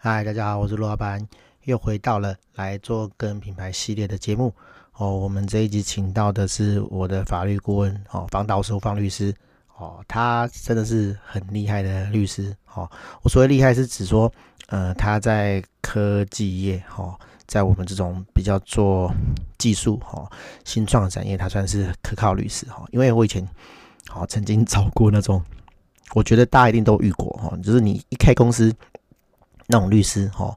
嗨，大家好，我是陆老板，又回到了来做个人品牌系列的节目哦。我们这一集请到的是我的法律顾问哦，方导书方律师哦，他真的是很厉害的律师哦。我所谓厉害是指说，呃，他在科技业哦，在我们这种比较做技术哦、新创产业，他算是可靠律师哈。因为我以前哦曾经找过那种，我觉得大家一定都遇过哈，就是你一开公司。那种律师哈，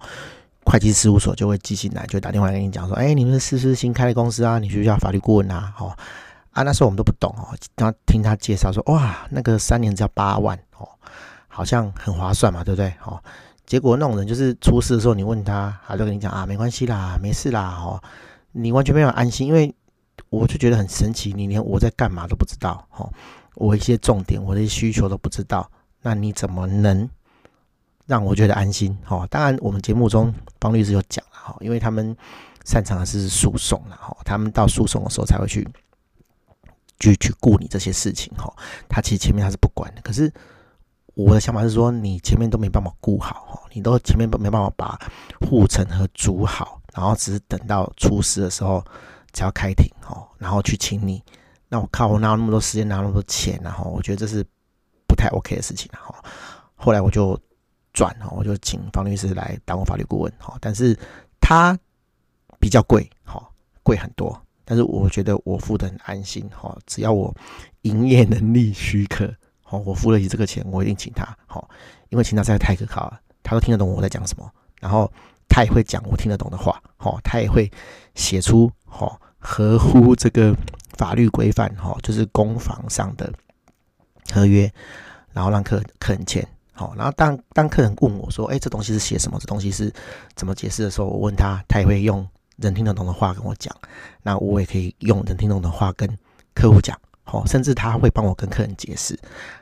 会计事务所就会寄信来，就打电话跟你讲说，哎，你们是不是新开的公司啊？你需要法律顾问啊？哦啊，那时候我们都不懂哦，然后听他介绍说，哇，那个三年只要八万哦，好像很划算嘛，对不对？哦，结果那种人就是出事的时候，你问他，他就跟你讲啊，没关系啦，没事啦，哦，你完全没有安心，因为我就觉得很神奇，你连我在干嘛都不知道，哦，我一些重点，我的需求都不知道，那你怎么能？让我觉得安心，哈。当然，我们节目中方律师有讲了，哈，因为他们擅长的是诉讼了，哈。他们到诉讼的时候才会去，去去顾你这些事情，哈。他其实前面他是不管的，可是我的想法是说，你前面都没办法顾好，哈，你都前面都没办法把护城河筑好，然后只是等到出事的时候才要开庭，哈，然后去请你。那我靠，我哪有那么多时间，哪有那么多钱，然后我觉得这是不太 OK 的事情，然后。后来我就。转哦，我就请方律师来当我法律顾问哈，但是他比较贵哈，贵很多，但是我觉得我付的很安心哈，只要我营业能力许可哈，我付得起这个钱，我一定请他哈，因为请他实在太可靠了，他都听得懂我在讲什么，然后他也会讲我听得懂的话哈，他也会写出哈合乎这个法律规范哈，就是公房上的合约，然后让客客人签。好，然后当当客人问我说：“哎，这东西是写什么？这东西是怎么解释的时候，我问他，他也会用人听得懂的话跟我讲。那我也可以用人听懂的话跟客户讲。好，甚至他会帮我跟客人解释。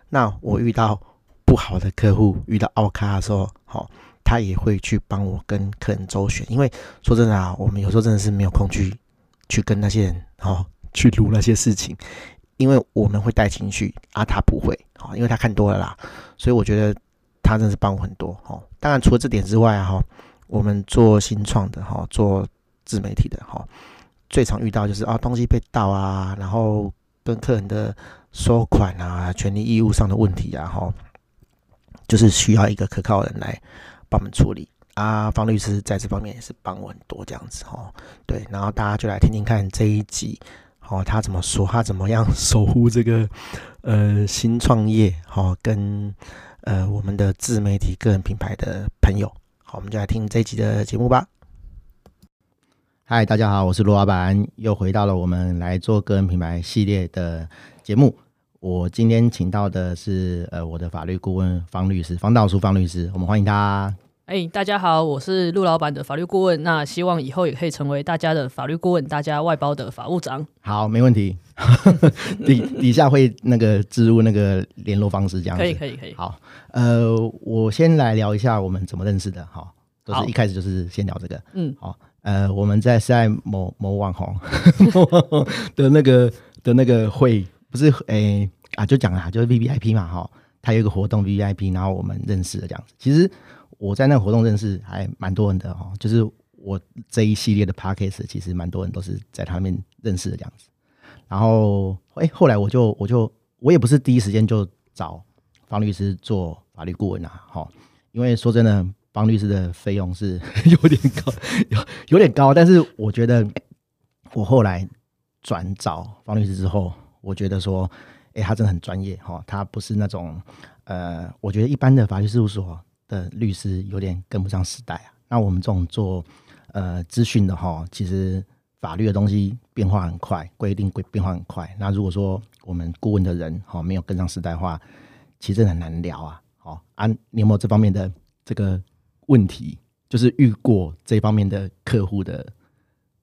那我遇到不好的客户，遇到奥卡的时候，好，他也会去帮我跟客人周旋。因为说真的啊，我们有时候真的是没有空去去跟那些人，哦去录那些事情。”因为我们会带情绪啊，他不会，好，因为他看多了啦，所以我觉得他真是帮我很多，哈。当然除了这点之外，哈，我们做新创的，哈，做自媒体的，哈，最常遇到就是啊，东西被盗啊，然后跟客人的收款啊、权利义务上的问题啊，哈，就是需要一个可靠的人来帮我们处理啊。方律师在这方面也是帮我很多，这样子，哈，对，然后大家就来听听看这一集。哦，他怎么说？他怎么样守护这个呃新创业？哦，跟呃我们的自媒体个人品牌的朋友。好，我们就来听这一集的节目吧。嗨，大家好，我是罗老板，又回到了我们来做个人品牌系列的节目。我今天请到的是呃我的法律顾问方律师，方道书方律师，我们欢迎他。哎、欸，大家好，我是陆老板的法律顾问。那希望以后也可以成为大家的法律顾问，大家外包的法务长。好，没问题。底底下会那个植入那个联络方式，这样子。可以，可以，可以。好，呃，我先来聊一下我们怎么认识的。哈，都是一开始就是先聊这个。嗯，好。呃，我们在是在某某网红 的那个的那个会，不是哎、欸、啊，就讲啊，就是 VVIP 嘛，哈，他有一个活动 VVIP，然后我们认识的这样子。其实。我在那个活动认识还蛮多人的哈，就是我这一系列的 podcast 其实蛮多人都是在他们认识的这样子。然后，哎、后来我就我就我也不是第一时间就找方律师做法律顾问啊，哈，因为说真的，方律师的费用是 有点高，有有点高。但是我觉得我后来转找方律师之后，我觉得说，哎、他真的很专业哈，他不是那种呃，我觉得一般的法律事务所。的律师有点跟不上时代啊。那我们这种做呃资讯的哈，其实法律的东西变化很快，规定规变化很快。那如果说我们顾问的人哈没有跟上时代的话，其实很难聊啊。好，啊，你有没有这方面的这个问题？就是遇过这方面的客户的。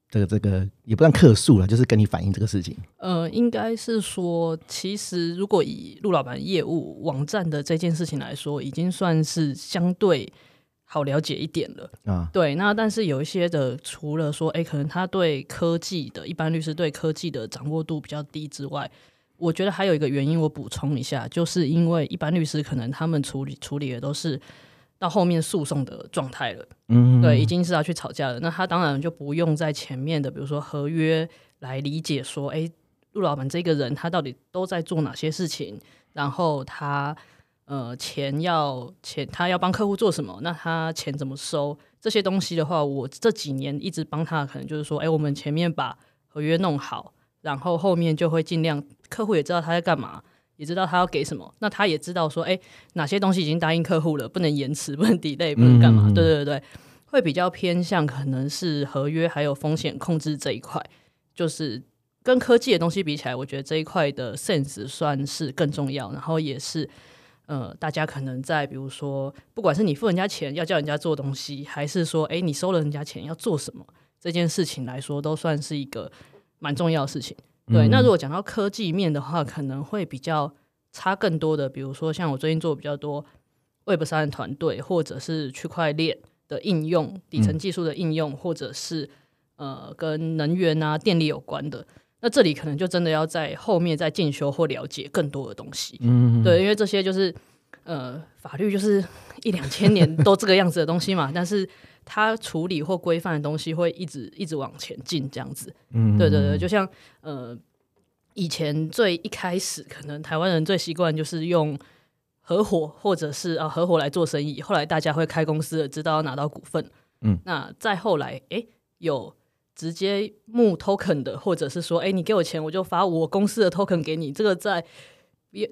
这个这个也不算客诉了，就是跟你反映这个事情。呃，应该是说，其实如果以陆老板业务网站的这件事情来说，已经算是相对好了解一点了啊。对，那但是有一些的，除了说，哎，可能他对科技的一般律师对科技的掌握度比较低之外，我觉得还有一个原因，我补充一下，就是因为一般律师可能他们处理处理的都是到后面诉讼的状态了。嗯，对，已经是要去吵架了。那他当然就不用在前面的，比如说合约来理解说，哎，陆老板这个人他到底都在做哪些事情，然后他呃钱要钱，他要帮客户做什么，那他钱怎么收这些东西的话，我这几年一直帮他，可能就是说，哎，我们前面把合约弄好，然后后面就会尽量客户也知道他在干嘛。也知道他要给什么，那他也知道说，哎，哪些东西已经答应客户了，不能延迟，不能 delay，不能干嘛？嗯、对对对，会比较偏向可能是合约还有风险控制这一块，就是跟科技的东西比起来，我觉得这一块的 sense 算是更重要。然后也是，呃，大家可能在比如说，不管是你付人家钱要叫人家做东西，还是说，哎，你收了人家钱要做什么，这件事情来说，都算是一个蛮重要的事情。对，那如果讲到科技面的话，可能会比较差更多的，比如说像我最近做比较多 Web 三的团队，或者是区块链的应用、底层技术的应用，或者是呃跟能源啊、电力有关的，那这里可能就真的要在后面再进修或了解更多的东西。嗯，对，因为这些就是呃法律就是一两千年都这个样子的东西嘛，但是。他处理或规范的东西会一直一直往前进，这样子。嗯，对对对，就像呃，以前最一开始，可能台湾人最习惯就是用合伙或者是啊合伙来做生意。后来大家会开公司了，知道要拿到股份。嗯，那再后来，哎，有直接募 token 的，或者是说，哎，你给我钱，我就发我公司的 token 给你。这个在也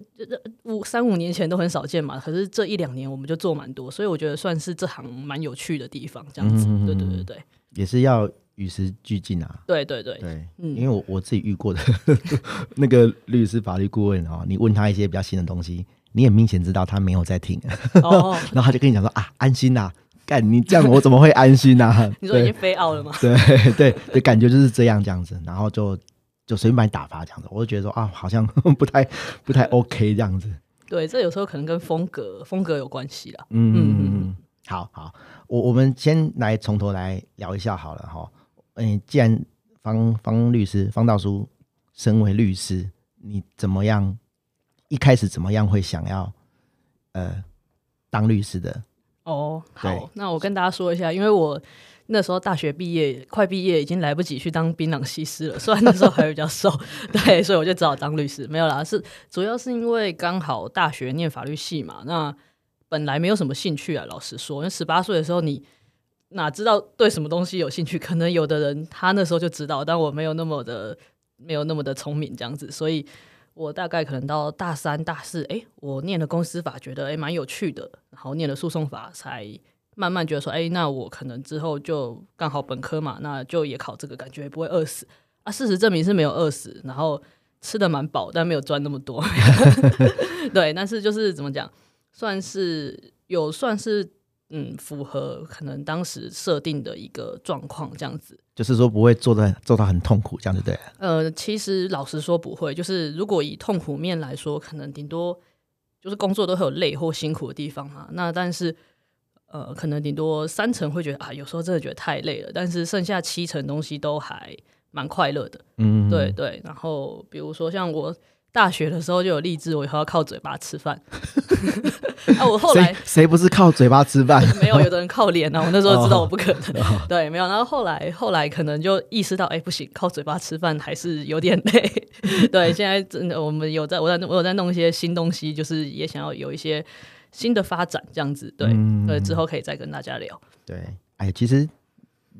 五三五年前都很少见嘛，可是这一两年我们就做蛮多，所以我觉得算是这行蛮有趣的地方，这样子，嗯、对对对对，也是要与时俱进啊，对对对对，嗯，因为我我自己遇过的 那个律师法律顾问哦，你问他一些比较新的东西，你也明显知道他没有在听，哦，然后他就跟你讲说啊，安心呐，啊，干你这样我怎么会安心呐，啊？你说已经飞奥了吗？对对对，感觉就是这样这样子，然后就。就随便把你打发这样子，我就觉得说啊，好像 不太不太 OK 这样子。对，这有时候可能跟风格风格有关系啦。嗯嗯嗯，好好，我我们先来从头来聊一下好了哈。嗯，既然方方律师方道叔身为律师，你怎么样一开始怎么样会想要呃当律师的？哦，好，那我跟大家说一下，因为我。那时候大学毕业，快毕业，已经来不及去当槟榔西施了。虽然那时候还比较瘦，对，所以我就只好当律师。没有啦，是主要是因为刚好大学念法律系嘛。那本来没有什么兴趣啊，老实说，因为十八岁的时候，你哪知道对什么东西有兴趣？可能有的人他那时候就知道，但我没有那么的没有那么的聪明这样子。所以我大概可能到大三、大四，哎、我念了公司法，觉得哎蛮有趣的，然后念了诉讼法才。慢慢觉得说，哎、欸，那我可能之后就刚好本科嘛，那就也考这个，感觉也不会饿死啊。事实证明是没有饿死，然后吃的蛮饱，但没有赚那么多。对，但是就是怎么讲，算是有算是嗯符合可能当时设定的一个状况这样子。就是说不会做的做到很痛苦这样子对？呃，其实老实说不会，就是如果以痛苦面来说，可能顶多就是工作都会有累或辛苦的地方嘛。那但是。呃，可能顶多三成会觉得啊，有时候真的觉得太累了，但是剩下七成东西都还蛮快乐的。嗯，对对。然后比如说像我大学的时候就有励志，我以后要靠嘴巴吃饭。啊，我后来谁不是靠嘴巴吃饭？没有，有的人靠脸啊。我那时候知道我不可能。哦、对，没有。然后后来后来可能就意识到，哎、欸，不行，靠嘴巴吃饭还是有点累。对，现在真的我们有在，我在我有在弄一些新东西，就是也想要有一些。新的发展这样子，对，嗯、对，之后可以再跟大家聊。对，哎，其实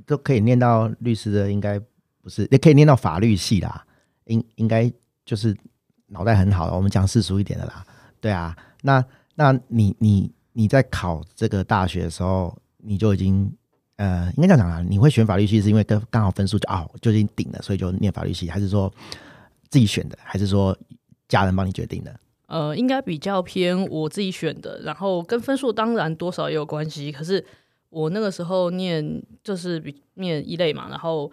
都可以念到律师的，应该不是，也可以念到法律系啦，应应该就是脑袋很好的。我们讲世俗一点的啦，对啊。那那你你你在考这个大学的时候，你就已经呃，应该这样讲啦，你会选法律系是因为跟刚好分数就哦就已经顶了，所以就念法律系，还是说自己选的，还是说家人帮你决定的？呃，应该比较偏我自己选的，然后跟分数当然多少也有关系。可是我那个时候念就是比念一类嘛，然后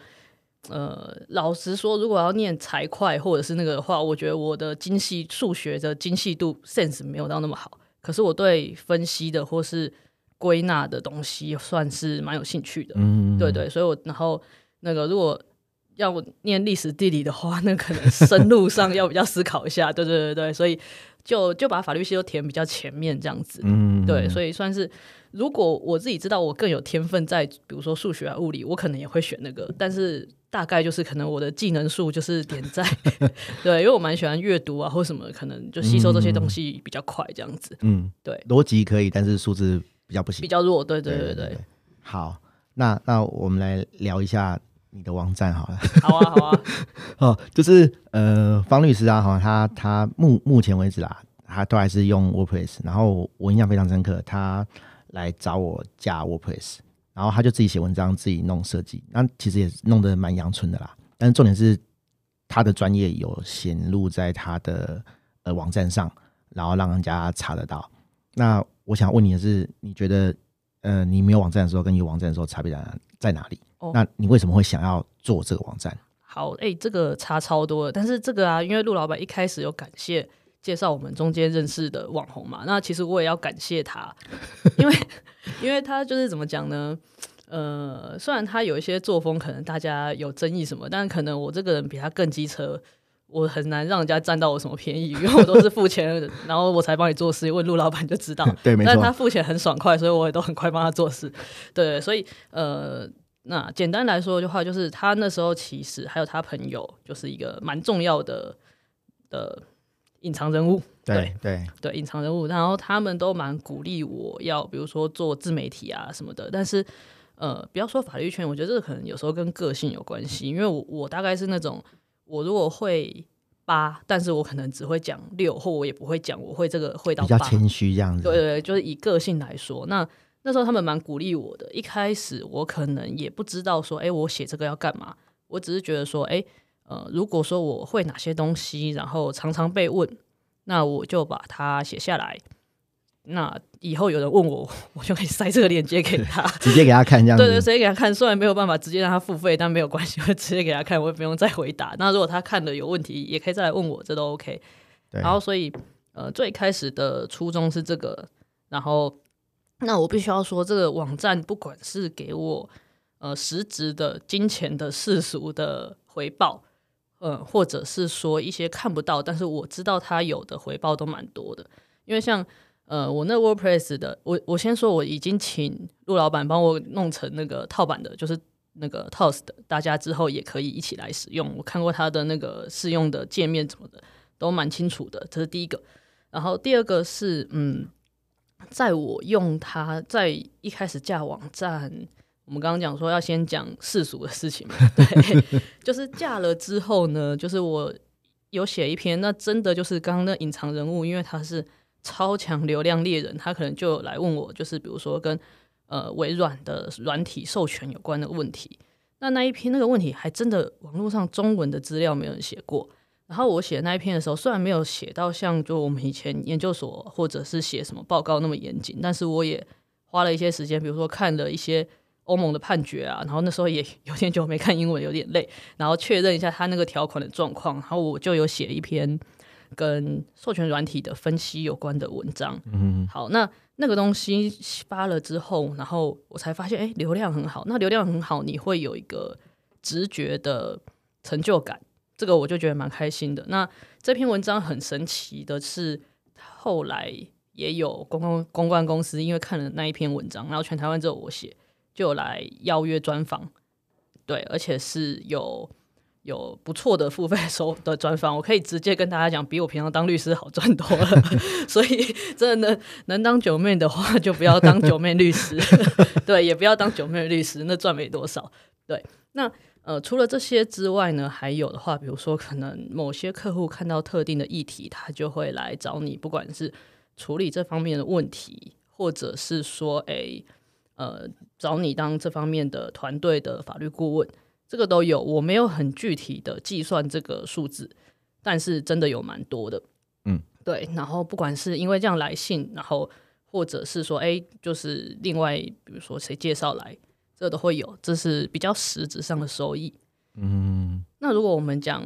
呃，老实说，如果要念财会或者是那个的话，我觉得我的精细数学的精细度 sense 没有到那么好。可是我对分析的或是归纳的东西算是蛮有兴趣的，嗯，对对，所以我然后那个如果。要我念历史地理的话，那可能深入上要比较思考一下。对对对对，所以就就把法律系都填比较前面这样子。嗯，对，所以算是如果我自己知道我更有天分在，比如说数学啊、物理，我可能也会选那个。但是大概就是可能我的技能数就是点在 对，因为我蛮喜欢阅读啊或什么，可能就吸收这些东西比较快，这样子。嗯，对，逻辑可以，但是数字比较不行，比较弱。对对对对，对，对。好，那那我们来聊一下你的网站好了。好啊好啊。哦，就是呃，方律师啊，哈，他他目目前为止啦。他都还是用 WordPress，然后我印象非常深刻，他来找我架 WordPress，然后他就自己写文章，自己弄设计，那其实也弄得蛮阳春的啦。但是重点是他的专业有显露在他的呃网站上，然后让人家查得到。那我想问你的是，你觉得呃你没有网站的时候跟有网站的时候差别在在哪里？哦。那你为什么会想要做这个网站？好，哎、欸，这个差超多，但是这个啊，因为陆老板一开始有感谢。介绍我们中间认识的网红嘛，那其实我也要感谢他，因为因为他就是怎么讲呢？呃，虽然他有一些作风可能大家有争议什么，但可能我这个人比他更机车，我很难让人家占到我什么便宜，因为我都是付钱，然后我才帮你做事。问陆老板就知道，对，没错。但他付钱很爽快，所以我也都很快帮他做事。对，所以呃，那简单来说的话，就是他那时候其实还有他朋友，就是一个蛮重要的的。隐藏人物，对对对，隐藏人物，然后他们都蛮鼓励我要，比如说做自媒体啊什么的。但是，呃，不要说法律圈，我觉得这个可能有时候跟个性有关系。因为我我大概是那种，我如果会八，但是我可能只会讲六，或我也不会讲，我会这个会到八，比较谦虚这样子。对对对，就是以个性来说，那那时候他们蛮鼓励我的。一开始我可能也不知道说，哎，我写这个要干嘛？我只是觉得说，哎。呃，如果说我会哪些东西，然后常常被问，那我就把它写下来。那以后有人问我，我就可以塞这个链接给他，直接给他看这样子。对对，直接给他看。虽然没有办法直接让他付费，但没有关系，我直接给他看，我也不用再回答。那如果他看了有问题，也可以再来问我，这都 OK。然后，所以呃，最开始的初衷是这个。然后，那我必须要说，这个网站不管是给我呃实质的金钱的世俗的回报。嗯，或者是说一些看不到，但是我知道他有的回报都蛮多的。因为像呃，我那 WordPress 的，我我先说我已经请陆老板帮我弄成那个套版的，就是那个 TOS 的，大家之后也可以一起来使用。我看过他的那个试用的界面什么的，都蛮清楚的。这是第一个。然后第二个是，嗯，在我用它在一开始架网站。我们刚刚讲说要先讲世俗的事情嘛，对，就是架了之后呢，就是我有写一篇，那真的就是刚刚那隐藏人物，因为他是超强流量猎人，他可能就来问我，就是比如说跟呃微软的软体授权有关的问题，那那一篇那个问题还真的网络上中文的资料没有人写过，然后我写那一篇的时候，虽然没有写到像就我们以前研究所或者是写什么报告那么严谨，但是我也花了一些时间，比如说看了一些。欧盟的判决啊，然后那时候也 有点久没看英文，有点累，然后确认一下他那个条款的状况，然后我就有写一篇跟授权软体的分析有关的文章。嗯，好，那那个东西发了之后，然后我才发现，哎，流量很好。那流量很好，你会有一个直觉的成就感，这个我就觉得蛮开心的。那这篇文章很神奇的是，后来也有公关公关公司因为看了那一篇文章，然后全台湾只有我写。就来邀约专访，对，而且是有有不错的付费收的专访，我可以直接跟大家讲，比我平常当律师好赚多了。所以，真的能能当九妹的话，就不要当九妹律师，对，也不要当九妹律师，那赚没多少。对，那呃，除了这些之外呢，还有的话，比如说，可能某些客户看到特定的议题，他就会来找你，不管是处理这方面的问题，或者是说，哎、欸。呃，找你当这方面的团队的法律顾问，这个都有。我没有很具体的计算这个数字，但是真的有蛮多的。嗯，对。然后不管是因为这样来信，然后或者是说，哎，就是另外比如说谁介绍来，这都会有。这是比较实质上的收益。嗯，那如果我们讲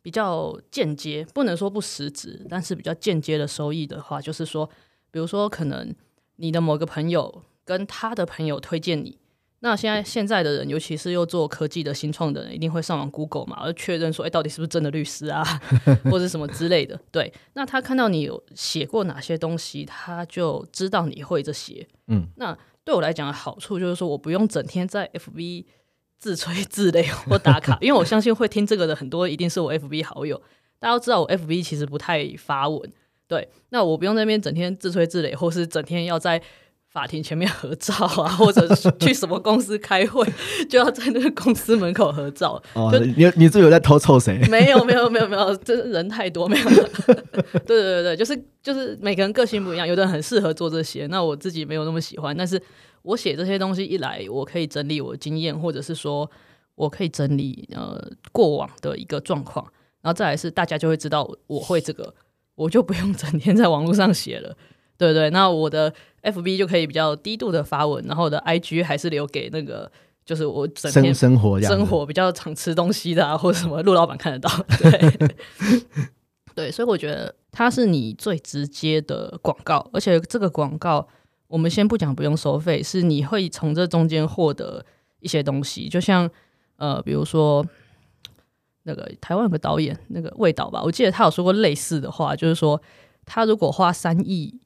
比较间接，不能说不实质，但是比较间接的收益的话，就是说，比如说可能你的某个朋友。跟他的朋友推荐你，那现在现在的人，尤其是又做科技的新创的人，一定会上网 Google 嘛，而确认说，哎、欸，到底是不是真的律师啊，或者什么之类的。对，那他看到你有写过哪些东西，他就知道你会这些。嗯，那对我来讲的好处就是说，我不用整天在 FB 自吹自擂或打卡，因为我相信会听这个的很多一定是我 FB 好友。大家都知道我 FB 其实不太发文，对，那我不用在那边整天自吹自擂，或是整天要在。法庭前面合照啊，或者去什么公司开会，就要在那个公司门口合照。哦，就你你是不是有在偷凑谁？没有没有没有没有，这人太多没有。对对对对，就是就是每个人个性不一样，有的人很适合做这些，那我自己没有那么喜欢。但是我写这些东西一来，我可以整理我的经验，或者是说我可以整理呃过往的一个状况，然后再来是大家就会知道我会这个，我就不用整天在网络上写了。对对，那我的 FB 就可以比较低度的发文，然后我的 IG 还是留给那个，就是我整天生生活生活比较常吃东西的啊，或者什么陆老板看得到。对，对，所以我觉得它是你最直接的广告，而且这个广告我们先不讲不用收费，是你会从这中间获得一些东西，就像呃，比如说那个台湾有个导演，那个魏导吧，我记得他有说过类似的话，就是说他如果花三亿。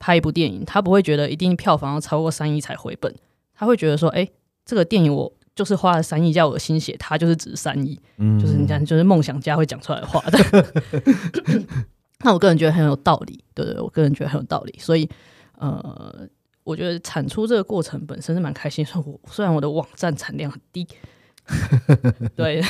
拍一部电影，他不会觉得一定票房要超过三亿才回本，他会觉得说，哎、欸，这个电影我就是花了三亿，叫我的心血，他就是值三亿，嗯，就是你看，就是梦想家会讲出来的话的。那我个人觉得很有道理，对对，我个人觉得很有道理，所以，呃，我觉得产出这个过程本身是蛮开心。说我虽然我的网站产量很低。对，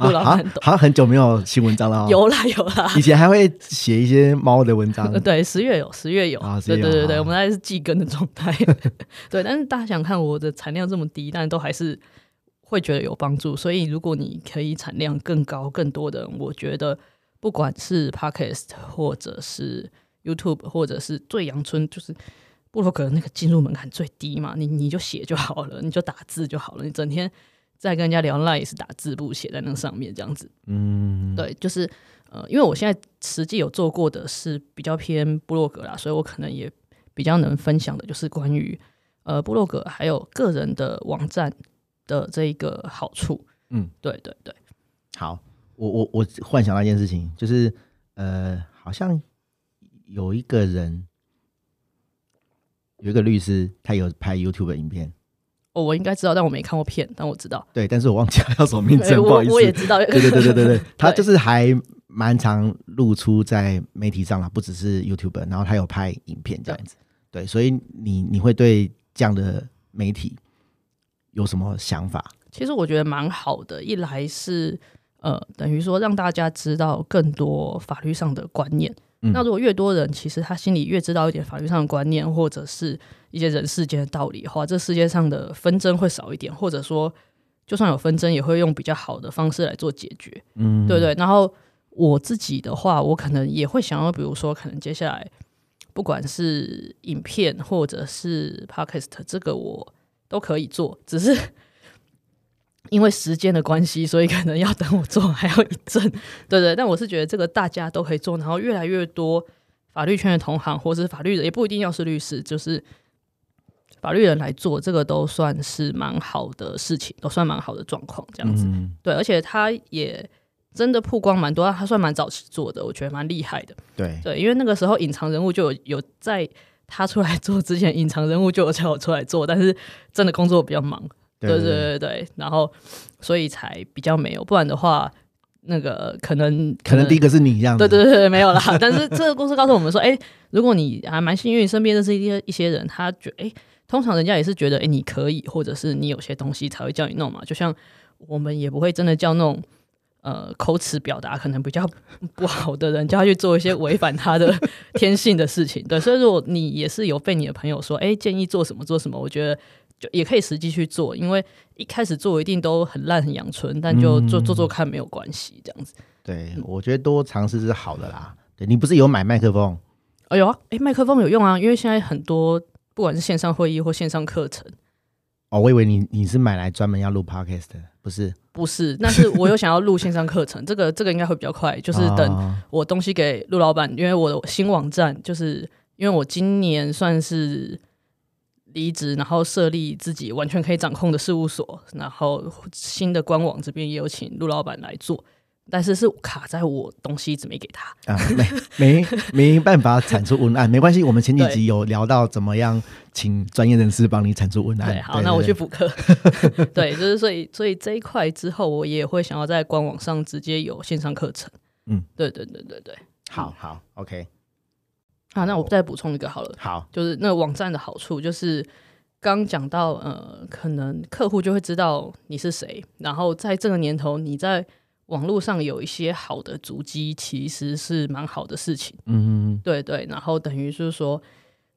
陆老板好像很久没有新文章了。有啦有啦，以前还会写一些猫的文章。对，十月有，十月有。啊、对对对对，我们还是季更的状态。对，但是大家想看我的产量这么低，但都还是会觉得有帮助。所以如果你可以产量更高、更多的，我觉得不管是 Podcast 或者是 YouTube，或者是最阳春，就是布洛格那个进入门槛最低嘛，你你就写就好了，你就打字就好了，你整天。在跟人家聊，那也是打字不写在那上面这样子。嗯，对，就是呃，因为我现在实际有做过的是比较偏部落格啦，所以我可能也比较能分享的，就是关于呃部落格还有个人的网站的这一个好处。嗯，对对对。好，我我我幻想到一件事情，就是呃，好像有一个人，有一个律师，他有拍 YouTube 的影片。哦，我应该知道，但我没看过片，但我知道。对，但是我忘记了叫什么名字，不好意思。我也知道。对对对对对对，他就是还蛮常露出在媒体上了，不只是 YouTuber，然后他有拍影片这样子。对，对，所以你你会对这样的媒体有什么想法？其实我觉得蛮好的，一来是呃，等于说让大家知道更多法律上的观念。嗯、那如果越多人，其实他心里越知道一点法律上的观念，或者是一些人世间的道理的话，这世界上的纷争会少一点，或者说，就算有纷争，也会用比较好的方式来做解决，嗯，对不对？然后我自己的话，我可能也会想要，比如说，可能接下来不管是影片或者是 Podcast，这个我都可以做，只是。因为时间的关系，所以可能要等我做还要一阵，对对。但我是觉得这个大家都可以做，然后越来越多法律圈的同行，或是法律人，也不一定要是律师，就是法律人来做，这个都算是蛮好的事情，都算蛮好的状况，这样子。嗯、对，而且他也真的曝光蛮多，他算蛮早期做的，我觉得蛮厉害的。对对，因为那个时候隐藏人物就有有在他出来做之前，隐藏人物就有叫我出来做，但是真的工作比较忙。对对对对，然后所以才比较没有，不然的话，那个可能可能，第一个是你一样子，对对对，没有啦。但是这个故事告诉我们说，哎，如果你还蛮幸运，身边的这些一些人，他觉得，哎，通常人家也是觉得，哎，你可以，或者是你有些东西才会叫你弄嘛。就像我们也不会真的叫那种呃口齿表达可能比较不好的人，叫他去做一些违反他的天性的事情。对，所以如果你也是有被你的朋友说，哎，建议做什么做什么，我觉得。就也可以实际去做，因为一开始做一定都很烂很阳春，但就做做做看没有关系，这样子。对，我觉得多尝试是好的啦。对，你不是有买麦克风？哎呦，哎，麦克风有用啊，因为现在很多不管是线上会议或线上课程。哦，我以为你你是买来专门要录 podcast 的，不是？不是，但是我有想要录线上课程，这个这个应该会比较快，就是等我东西给陆老板，因为我的新网站就是因为我今年算是。离职，然后设立自己完全可以掌控的事务所，然后新的官网这边也有请陆老板来做。但是是卡在我东西一直没给他啊，没没没办法产出文案，没关系，我们前几集有聊到怎么样请专业人士帮你产出文案。对，好，那我去补课。对，就是所以所以这一块之后，我也会想要在官网上直接有线上课程。嗯，对对对对对，好好，OK。好，那我再补充一个好了。好，就是那个网站的好处就是刚讲到，呃，可能客户就会知道你是谁，然后在这个年头你在。网络上有一些好的足迹，其实是蛮好的事情。嗯嗯，对对。然后等于就是说，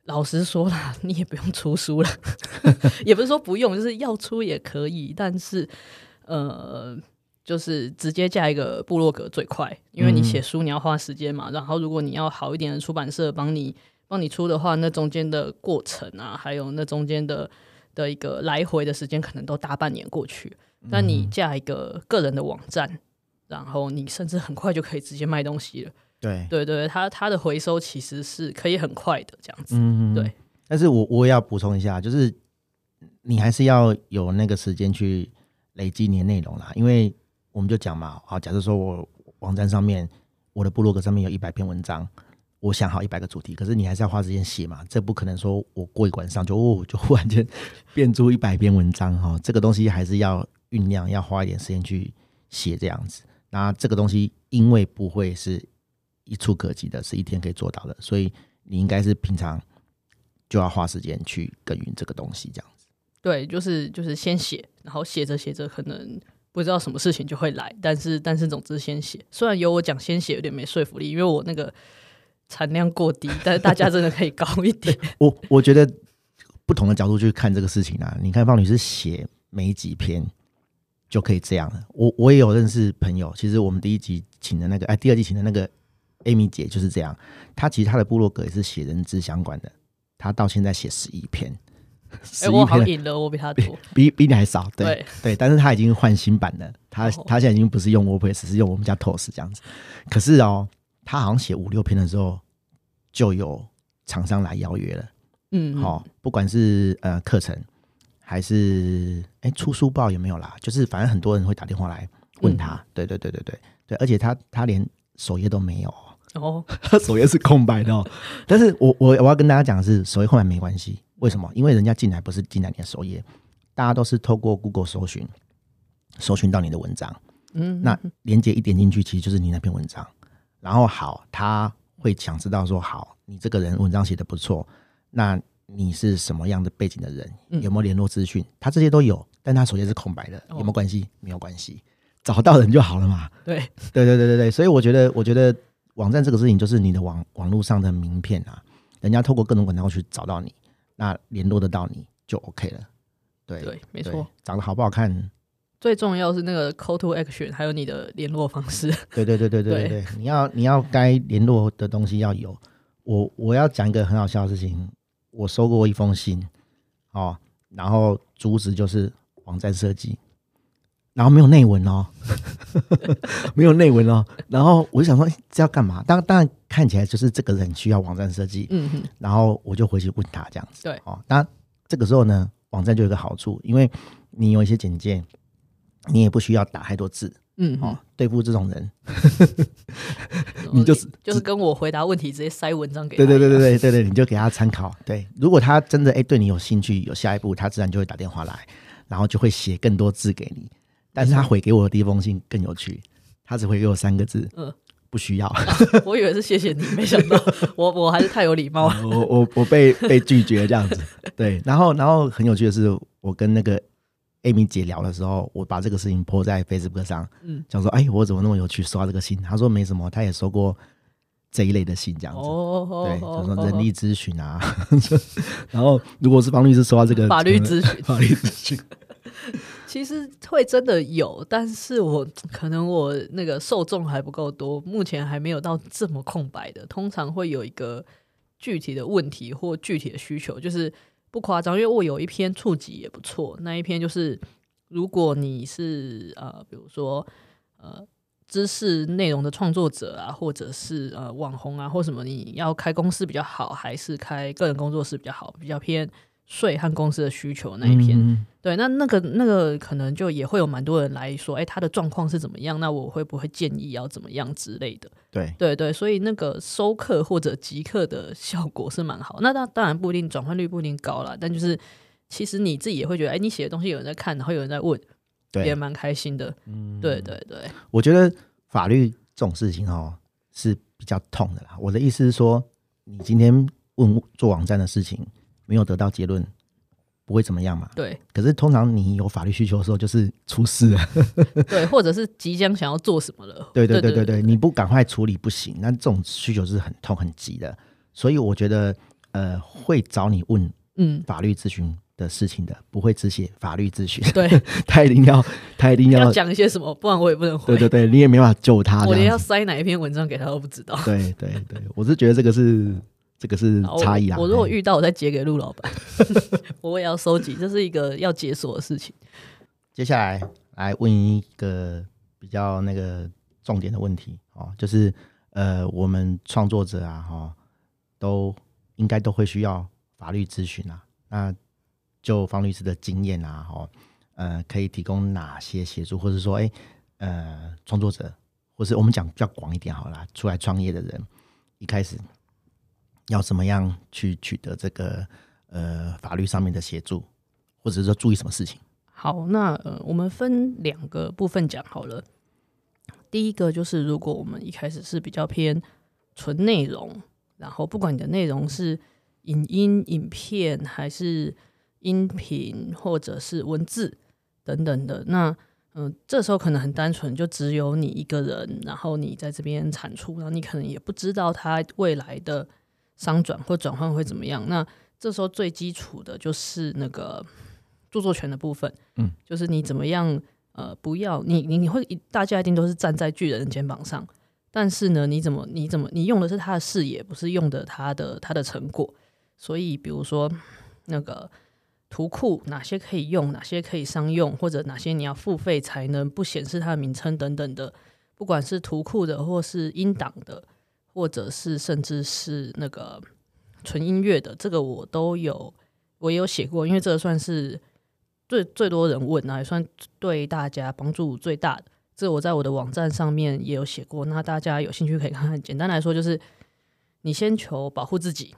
老实说啦，你也不用出书了，也不是说不用，就是要出也可以。但是，呃，就是直接架一个部落格最快，因为你写书你要花时间嘛。然后，如果你要好一点的出版社帮你帮你出的话，那中间的过程啊，还有那中间的的一个来回的时间，可能都大半年过去。但你架一个个人的网站。然后你甚至很快就可以直接卖东西了。对对对，它它的回收其实是可以很快的这样子。嗯，对。但是我我也要补充一下，就是你还是要有那个时间去累积你的内容啦。因为我们就讲嘛，好，假设说我网站上面我的部落格上面有一百篇文章，我想好一百个主题，可是你还是要花时间写嘛。这不可能说我过一晚上就哦 就忽然间变出一百篇文章哈。这个东西还是要酝酿，要花一点时间去写这样子。那这个东西因为不会是一触可及的，是一天可以做到的，所以你应该是平常就要花时间去耕耘这个东西，这样子。对，就是就是先写，然后写着写着，可能不知道什么事情就会来，但是但是总之先写。虽然有我讲先写有点没说服力，因为我那个产量过低，但是 大家真的可以高一点。我我觉得不同的角度去看这个事情啊，你看方女士写没几篇。就可以这样了。我我也有认识朋友，其实我们第一集请的那个，哎，第二集请的那个 Amy 姐就是这样。她其实她的部落格也是写人资相关的，她到现在写十一篇。哎、欸，我好赢了，我比他多，比比你还少。对对，对，但是他已经换新版了，他他现在已经不是用 WordPress，是用我们家 Toast 这样子。可是哦，他好像写五六篇的时候，就有厂商来邀约了。嗯，好、哦，不管是呃课程。还是哎、欸，出书报有没有啦？就是反正很多人会打电话来问他，嗯、对对对对对对，而且他他连首页都没有哦，首页是空白的哦。但是我我我要跟大家讲的是，首页空白没关系，为什么？因为人家进来不是进来你的首页，大家都是透过 Google 搜寻，搜寻到你的文章，嗯，那连接一点进去，其实就是你那篇文章。然后好，他会想知道说，好，你这个人文章写的不错，那。你是什么样的背景的人？有没有联络资讯？他这些都有，但他首页是空白的，有没有关系？没有关系，找到人就好了嘛。对，对，对，对，对，对。所以我觉得，我觉得网站这个事情就是你的网网络上的名片啊，人家透过各种管道去找到你，那联络得到你就 OK 了。对，对，没错。长得好不好看？最重要是那个 call to action，还有你的联络方式。对，对，对，对，对，对，对。你要你要该联络的东西要有。我我要讲一个很好笑的事情。我收过一封信，哦，然后主旨就是网站设计，然后没有内文哦，没有内文哦，然后我就想说这要干嘛？当当然看起来就是这个人需要网站设计，嗯哼，然后我就回去问他这样子，对，哦，那这个时候呢，网站就有一个好处，因为你有一些简介，你也不需要打太多字。嗯，哦，对付这种人，你就是就是跟我回答问题，直接塞文章给他。对对对对对对对，你就给他参考。对，如果他真的哎对你有兴趣，有下一步，他自然就会打电话来，然后就会写更多字给你。但是他回给我的第一封信更有趣，他只回给我三个字，嗯，不需要。啊，我以为是谢谢你，没想到我我还是太有礼貌了。我我我被被拒绝这样子。对，然后然后很有趣的是，我跟那个。Amy 姐聊的时候，我把这个事情 po 在 Facebook 上，嗯，讲说，哎，我怎么那么有趣，收到这个信？他说没什么，他也收过这一类的信，这样子，哦、对，就说人力咨询啊，哦、然后如果是方律师收到这个法律咨询，法律咨询，其实会真的有，但是我可能我那个受众还不够多，目前还没有到这么空白的，通常会有一个具体的问题或具体的需求，就是。不夸张，因为我有一篇触及也不错。那一篇就是，如果你是呃，比如说呃，知识内容的创作者啊，或者是呃网红啊，或什么，你要开公司比较好，还是开个人工作室比较好？比较偏税和公司的需求那一篇。对，那那个那个可能就也会有蛮多人来说，哎，他的状况是怎么样？那我会不会建议要怎么样之类的？对对对，所以那个收客或者集客的效果是蛮好。那当当然不一定转换率不一定高啦，但就是其实你自己也会觉得，哎，你写的东西有人在看，然后有人在问，对，也蛮开心的。嗯，对对对，我觉得法律这种事情哦是比较痛的啦。我的意思是说，你今天问做网站的事情没有得到结论，不会怎么样嘛？对。可是通常你有法律需求的时候，就是出事了。对，或者是即将想要做什么了。对对对对对，你不赶快处理不行。那这种需求是很痛很急的，所以我觉得呃，会找你问嗯法律咨询的事情的，不会只写法律咨询。对，他一定要他一定要讲一些什么，不然我也不能回。对对对，你也没办法救他。我连要塞哪一篇文章给他都不知道。对对对，我是觉得这个是这个是差异啊。我如果遇到，我再截给陆老板，我也要收集，这是一个要解锁的事情。接下来来问一个比较那个重点的问题哦，就是呃，我们创作者啊，哈，都应该都会需要法律咨询啊，那。就方律师的经验啊，哈，呃，可以提供哪些协助，或者说，哎、欸，呃，创作者，或是我们讲比较广一点好了，出来创业的人，一开始要怎么样去取得这个呃法律上面的协助，或者说注意什么事情？好，那呃，我们分两个部分讲好了。第一个就是，如果我们一开始是比较偏纯内容，然后不管你的内容是影音、影片还是音频或者是文字等等的，那嗯、这时候可能很单纯，就只有你一个人，然后你在这边产出，然后你可能也不知道它未来的商转或转换会怎么样。那这时候最基础的就是那个著作权的部分，嗯，就是你怎么样呃，不要你你你会大家一定都是站在巨人的肩膀上，但是呢，你怎么你怎么你用的是他的视野，不是用的他的他的成果，所以比如说那个。图库哪些可以用，哪些可以商用，或者哪些你要付费才能不显示它的名称等等的，不管是图库的，或是音档的，或者是甚至是那个纯音乐的，这个我都有，我也有写过，因为这个算是最最多人问，那也算对大家帮助最大的。这我在我的网站上面也有写过，那大家有兴趣可以看看。简单来说，就是你先求保护自己，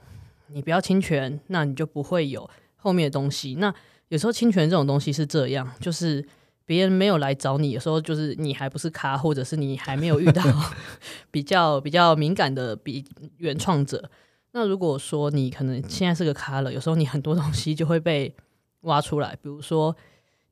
你不要侵权，那你就不会有。后面的东西，那有时候侵权这种东西是这样，就是别人没有来找你，有时候就是你还不是咖，或者是你还没有遇到 比较比较敏感的比原创者。那如果说你可能现在是个咖了，有时候你很多东西就会被挖出来，比如说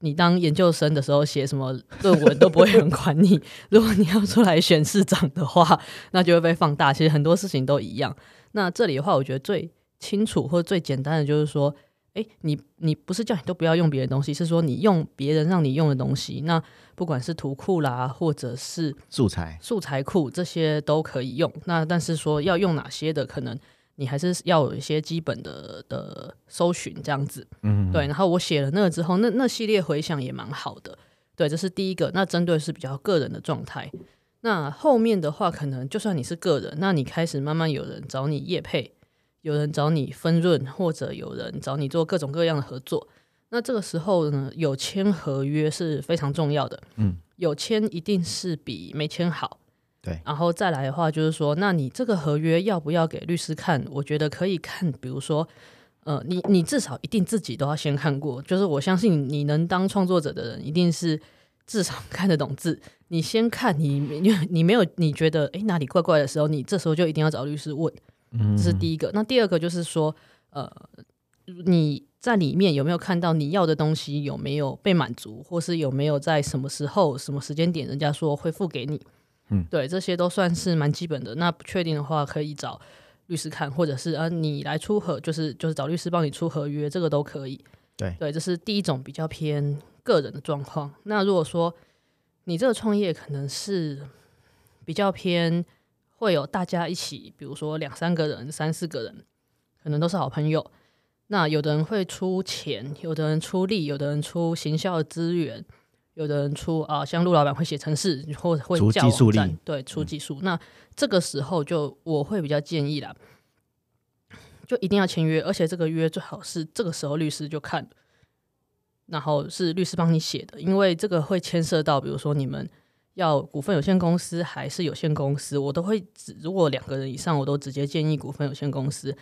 你当研究生的时候写什么论文都不会很管你，如果你要出来选市长的话，那就会被放大。其实很多事情都一样。那这里的话，我觉得最清楚或最简单的就是说。哎，你你不是叫你都不要用别的东西，是说你用别人让你用的东西。那不管是图库啦，或者是素材素材库，这些都可以用。那但是说要用哪些的，可能你还是要有一些基本的的搜寻这样子。嗯，对。然后我写了那个之后，那那系列回想也蛮好的。对，这是第一个。那针对是比较个人的状态。那后面的话，可能就算你是个人，那你开始慢慢有人找你业配。有人找你分润，或者有人找你做各种各样的合作，那这个时候呢，有签合约是非常重要的。嗯，有签一定是比没签好。对，然后再来的话，就是说，那你这个合约要不要给律师看？我觉得可以看，比如说，呃，你你至少一定自己都要先看过。就是我相信你能当创作者的人，一定是至少看得懂字。你先看你，你你没有你觉得诶哪里怪怪的时候，你这时候就一定要找律师问。这是第一个，那第二个就是说，呃，你在里面有没有看到你要的东西有没有被满足，或是有没有在什么时候、什么时间点，人家说会付给你？嗯，对，这些都算是蛮基本的。那不确定的话，可以找律师看，或者是啊，你来出合，就是就是找律师帮你出合约，这个都可以。对对，这是第一种比较偏个人的状况。那如果说你这个创业可能是比较偏。会有大家一起，比如说两三个人、三四个人，可能都是好朋友。那有的人会出钱，有的人出力，有的人出行销的资源，有的人出啊，像陆老板会写程式，或会教网站，出技术力，对，出技术。嗯、那这个时候就我会比较建议啦，就一定要签约，而且这个约最好是这个时候律师就看，然后是律师帮你写的，因为这个会牵涉到，比如说你们要股份有限公司还是有限公司，我都会只，如果两个人以上，我都直接建议股份有限公司。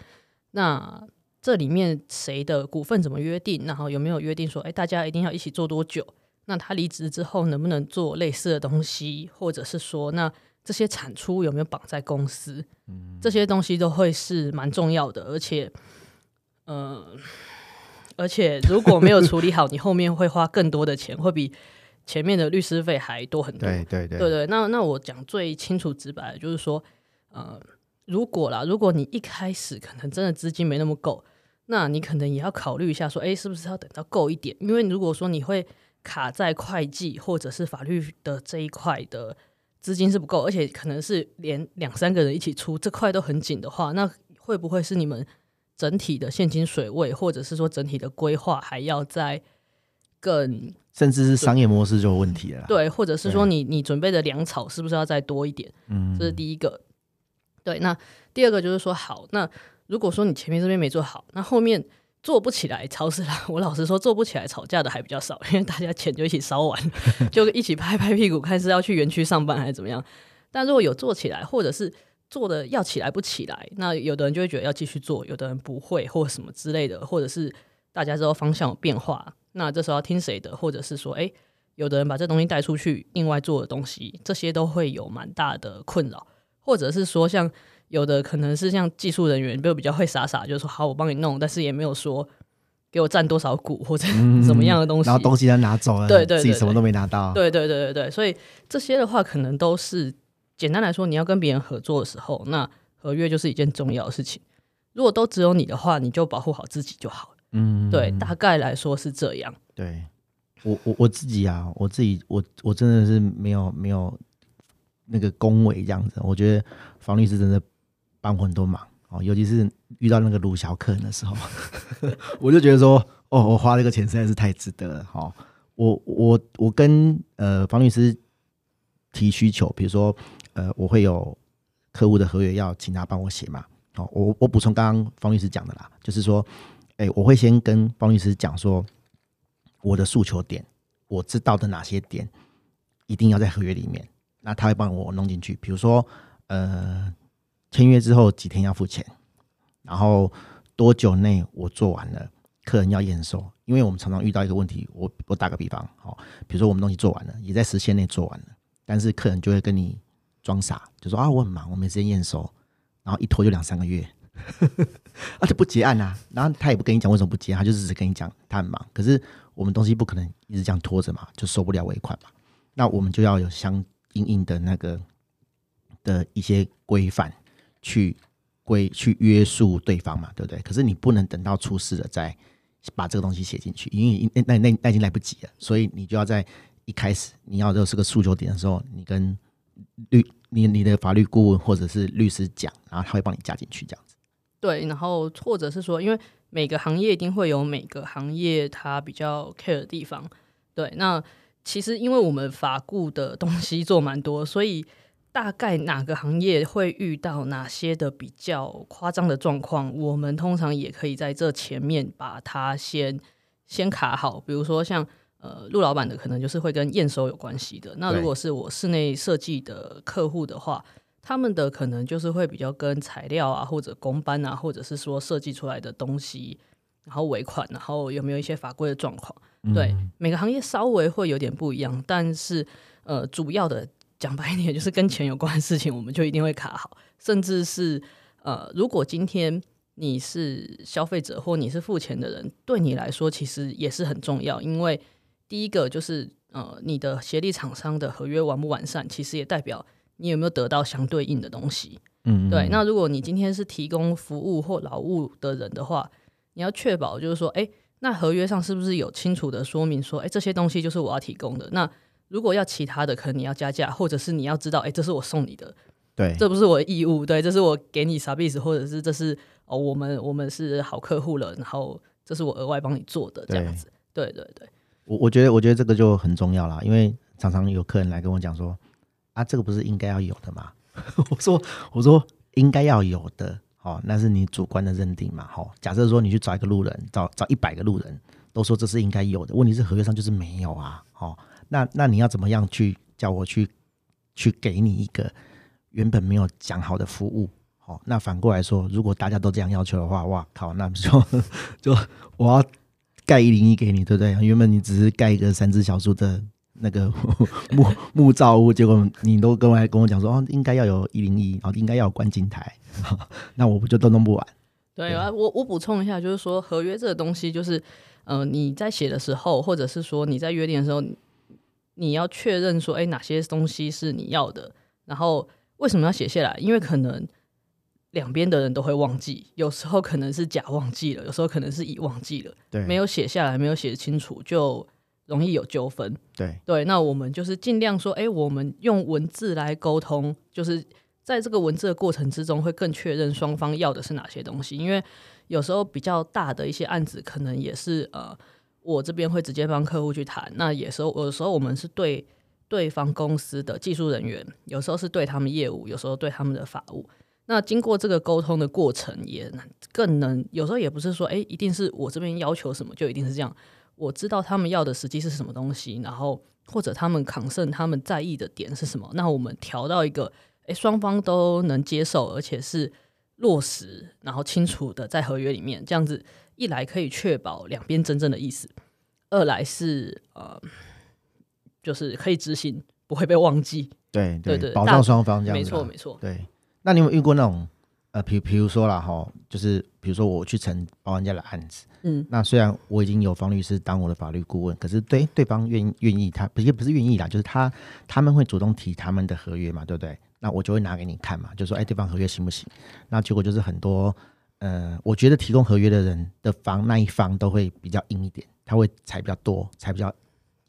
那这里面谁的股份怎么约定？然后有没有约定说，哎，大家一定要一起做多久？那他离职之后能不能做类似的东西？或者是说，那这些产出有没有绑在公司？嗯，这些东西都会是蛮重要的，而且，呃，而且如果没有处理好，你后面会花更多的钱，会比前面的律师费还多很多。对对对，对对。那那我讲最清楚直白的就是说，呃，如果啦，如果你一开始可能真的资金没那么够，那你可能也要考虑一下，说，哎，是不是要等到够一点？因为如果说你会卡在会计或者是法律的这一块的。资金是不够，而且可能是连两三个人一起出这块都很紧的话，那会不会是你们整体的现金水位，或者是说整体的规划还要再更，甚至是商业模式就有问题了？对，或者是说你你准备的粮草是不是要再多一点？嗯，这是第一个。对，那第二个就是说，好，那如果说你前面这边没做好，那后面。做不起来，超市啦。我老实说，做不起来，吵架的还比较少，因为大家钱就一起烧完，就一起拍拍屁股，看是要去园区上班还是怎么样。但如果有做起来，或者是做的要起来不起来，那有的人就会觉得要继续做，有的人不会或什么之类的，或者是大家之后方向有变化，那这时候要听谁的，或者是说，哎，有的人把这东西带出去，另外做的东西，这些都会有蛮大的困扰，或者是说像。有的可能是像技术人员，就比较会傻傻，就是说好，我帮你弄，但是也没有说给我占多少股或者 怎么样的东西，嗯、然后东西他拿走了，对，对，自己什么都没拿到，对对对对对，所以这些的话，可能都是简单来说，你要跟别人合作的时候，那合约就是一件重要的事情。如果都只有你的话，你就保护好自己就好了。嗯，对，大概来说是这样。对我我我自己啊，我自己我我真的是没有没有那个恭维这样子，我觉得房律师真的。帮很多忙哦，尤其是遇到那个鲁小客人的时候，我就觉得说，哦，我花这个钱实在是太值得了哈、哦。我我我跟呃房律师提需求，比如说呃我会有客户的合约要请他帮我写嘛。好、哦，我我补充刚刚房律师讲的啦，就是说，哎，我会先跟方律师讲说我的诉求点，我知道的哪些点一定要在合约里面，那他会帮我弄进去。比如说呃。签约之后几天要付钱，然后多久内我做完了，客人要验收。因为我们常常遇到一个问题，我我打个比方，好，比如说我们东西做完了，也在时限内做完了，但是客人就会跟你装傻，就说啊我很忙，我没时间验收，然后一拖就两三个月，而且不结案啊，然后他也不跟你讲为什么不结案，他就只是跟你讲他很忙。可是我们东西不可能一直这样拖着嘛，就收不了尾款嘛，那我们就要有相应应的那个的一些规范。去规去约束对方嘛，对不对？可是你不能等到出事了再把这个东西写进去，因为那那那已经来不及了。所以你就要在一开始你要就是个诉求点的时候，你跟律你你的法律顾问或者是律师讲，然后他会帮你加进去这样。对，然后或者是说，因为每个行业一定会有每个行业它比较 care 的地方。对，那其实因为我们法顾的东西做蛮多，所以。大概哪个行业会遇到哪些的比较夸张的状况？我们通常也可以在这前面把它先先卡好。比如说像呃陆老板的，可能就是会跟验收有关系的。那如果是我室内设计的客户的话，他们的可能就是会比较跟材料啊，或者工班啊，或者是说设计出来的东西，然后尾款，然后有没有一些法规的状况？对，嗯、每个行业稍微会有点不一样，但是呃主要的。讲白一点，就是跟钱有关的事情，我们就一定会卡好。甚至是呃，如果今天你是消费者或你是付钱的人，对你来说其实也是很重要。因为第一个就是呃，你的协力厂商的合约完不完善，其实也代表你有没有得到相对应的东西。嗯，嗯，对。那如果你今天是提供服务或劳务的人的话，你要确保就是说，哎，那合约上是不是有清楚的说明说，哎，这些东西就是我要提供的？那如果要其他的，可能你要加价，或者是你要知道，哎、欸，这是我送你的，对，这不是我的义务，对，这是我给你 service，或者是这是哦，我们我们是好客户了，然后这是我额外帮你做的这样子，对对对，对。我我觉得我觉得这个就很重要啦，因为常常有客人来跟我讲说，啊，这个不是应该要有的吗？我说我说应该要有的哦，那是你主观的认定嘛，好、哦，假设说你去找一个路人，找找一百个路人，都说这是应该有的，问题是合约上就是没有啊，哦，那那你要怎么样去叫我去去给你一个原本没有讲好的服务？哦，那反过来说，如果大家都这样要求的话，哇靠，那就 就我要盖一零一给你，对不对？原本你只是盖一个三只小猪的。那个 木木造物，结果你都跟我跟我讲说，哦，应该要有一零一，然后应该要有观景台，那我不就都弄不完？对啊，我我补充一下，就是说合约这个东西，就是呃，你在写的时候，或者是说你在约定的时候，你要确认说，哎，哪些东西是你要的，然后为什么要写下来？因为可能两边的人都会忘记，有时候可能是甲忘记了，有时候可能是乙忘记了，对，没有写下来，没有写清楚就。容易有纠纷，对对，那我们就是尽量说，哎、欸，我们用文字来沟通，就是在这个文字的过程之中，会更确认双方要的是哪些东西。因为有时候比较大的一些案子，可能也是呃，我这边会直接帮客户去谈。那有时候，有时候我们是对对方公司的技术人员，有时候是对他们业务，有时候对他们的法务。那经过这个沟通的过程，也更能有时候也不是说，哎、欸，一定是我这边要求什么，就一定是这样。我知道他们要的实际是什么东西，然后或者他们抗胜他们在意的点是什么，那我们调到一个诶双方都能接受，而且是落实，然后清楚的在合约里面，这样子一来可以确保两边真正的意思，二来是呃就是可以执行，不会被忘记。对对对，保障双方这样子。没错没错。对，那你有没有遇过那种？呃，比比如说啦，哈，就是比如说我去承包人家的案子，嗯，那虽然我已经有方律师当我的法律顾问，可是对对方愿愿意，他不是不是愿意啦，就是他他们会主动提他们的合约嘛，对不对？那我就会拿给你看嘛，就说，哎，对方合约行不行？那结果就是很多，呃，我觉得提供合约的人的方那一方都会比较硬一点，他会踩比较多，踩比较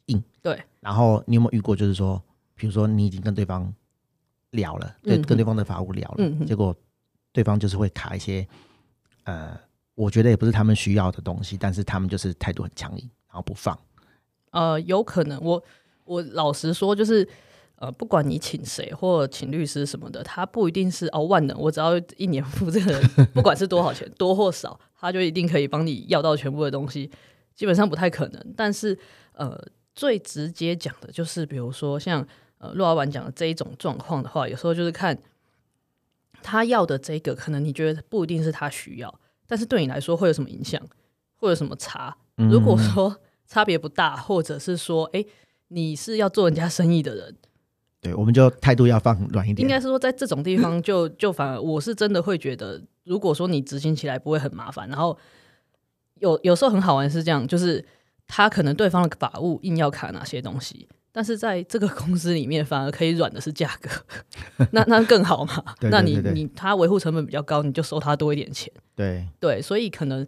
硬。对。然后你有没有遇过，就是说，比如说你已经跟对方聊了，对，嗯、跟对方的法务聊了，嗯、结果。对方就是会卡一些，呃，我觉得也不是他们需要的东西，但是他们就是态度很强硬，然后不放。呃，有可能，我我老实说，就是呃，不管你请谁或请律师什么的，他不一定是哦万能，我只要一年付这个，不管是多少钱，多或少，他就一定可以帮你要到全部的东西，基本上不太可能。但是呃，最直接讲的就是，比如说像呃陆老板讲的这一种状况的话，有时候就是看。他要的这个，可能你觉得不一定是他需要，但是对你来说会有什么影响，会有什么差？如果说差别不大，或者是说，哎、欸，你是要做人家生意的人，对，我们就态度要放软一点。应该是说，在这种地方就，就 就反而我是真的会觉得，如果说你执行起来不会很麻烦，然后有有时候很好玩是这样，就是他可能对方的法务硬要卡哪些东西。但是在这个公司里面，反而可以软的是价格，那那更好嘛？对对对对，那你你他维护成本比较高，你就收他多一点钱。对对，所以可能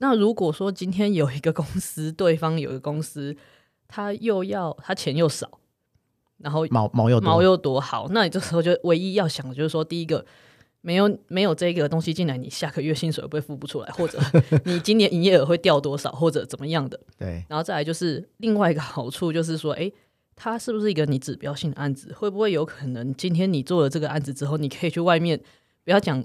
那如果说今天有一个公司，对方有一个公司，他又要他钱又少，然后毛毛又毛又多好，那你这时候就唯一要想的就是说，第一个没有没有这个东西进来，你下个月薪水会不会付不出来，或者 你今年营业额会掉多少，或者怎么样的？对，然后再来就是另外一个好处就是说，哎。它是不是一个你指标性的案子？会不会有可能今天你做了这个案子之后，你可以去外面不要讲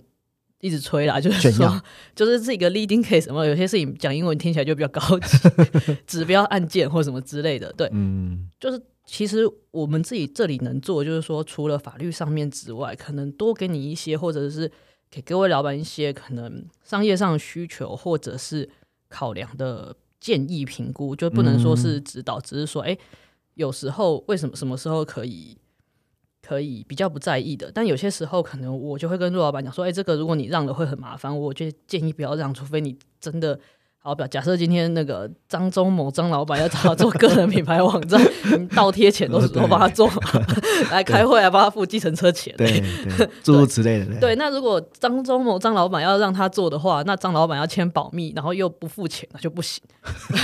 一直吹啦，就是说，就是是一个 leading case 什么。有些事情讲英文听起来就比较高级，指标案件或什么之类的。对，嗯，就是其实我们自己这里能做，就是说除了法律上面之外，可能多给你一些，或者是给各位老板一些可能商业上的需求，或者是考量的建议评估，就不能说是指导，嗯、只是说，哎、欸。有时候为什么什么时候可以可以比较不在意的，但有些时候可能我就会跟陆老板讲说，哎、这个如果你让了会很麻烦，我就建议不要让，除非你真的。好，表假设今天那个张忠谋张老板要找他做个人品牌网站，倒贴钱都是都帮他做，来开会还帮他付计程车钱，对对，诸如此类的。对，对那如果张忠谋张老板要让他做的话，那张老板要签保密，然后又不付钱，那就不行。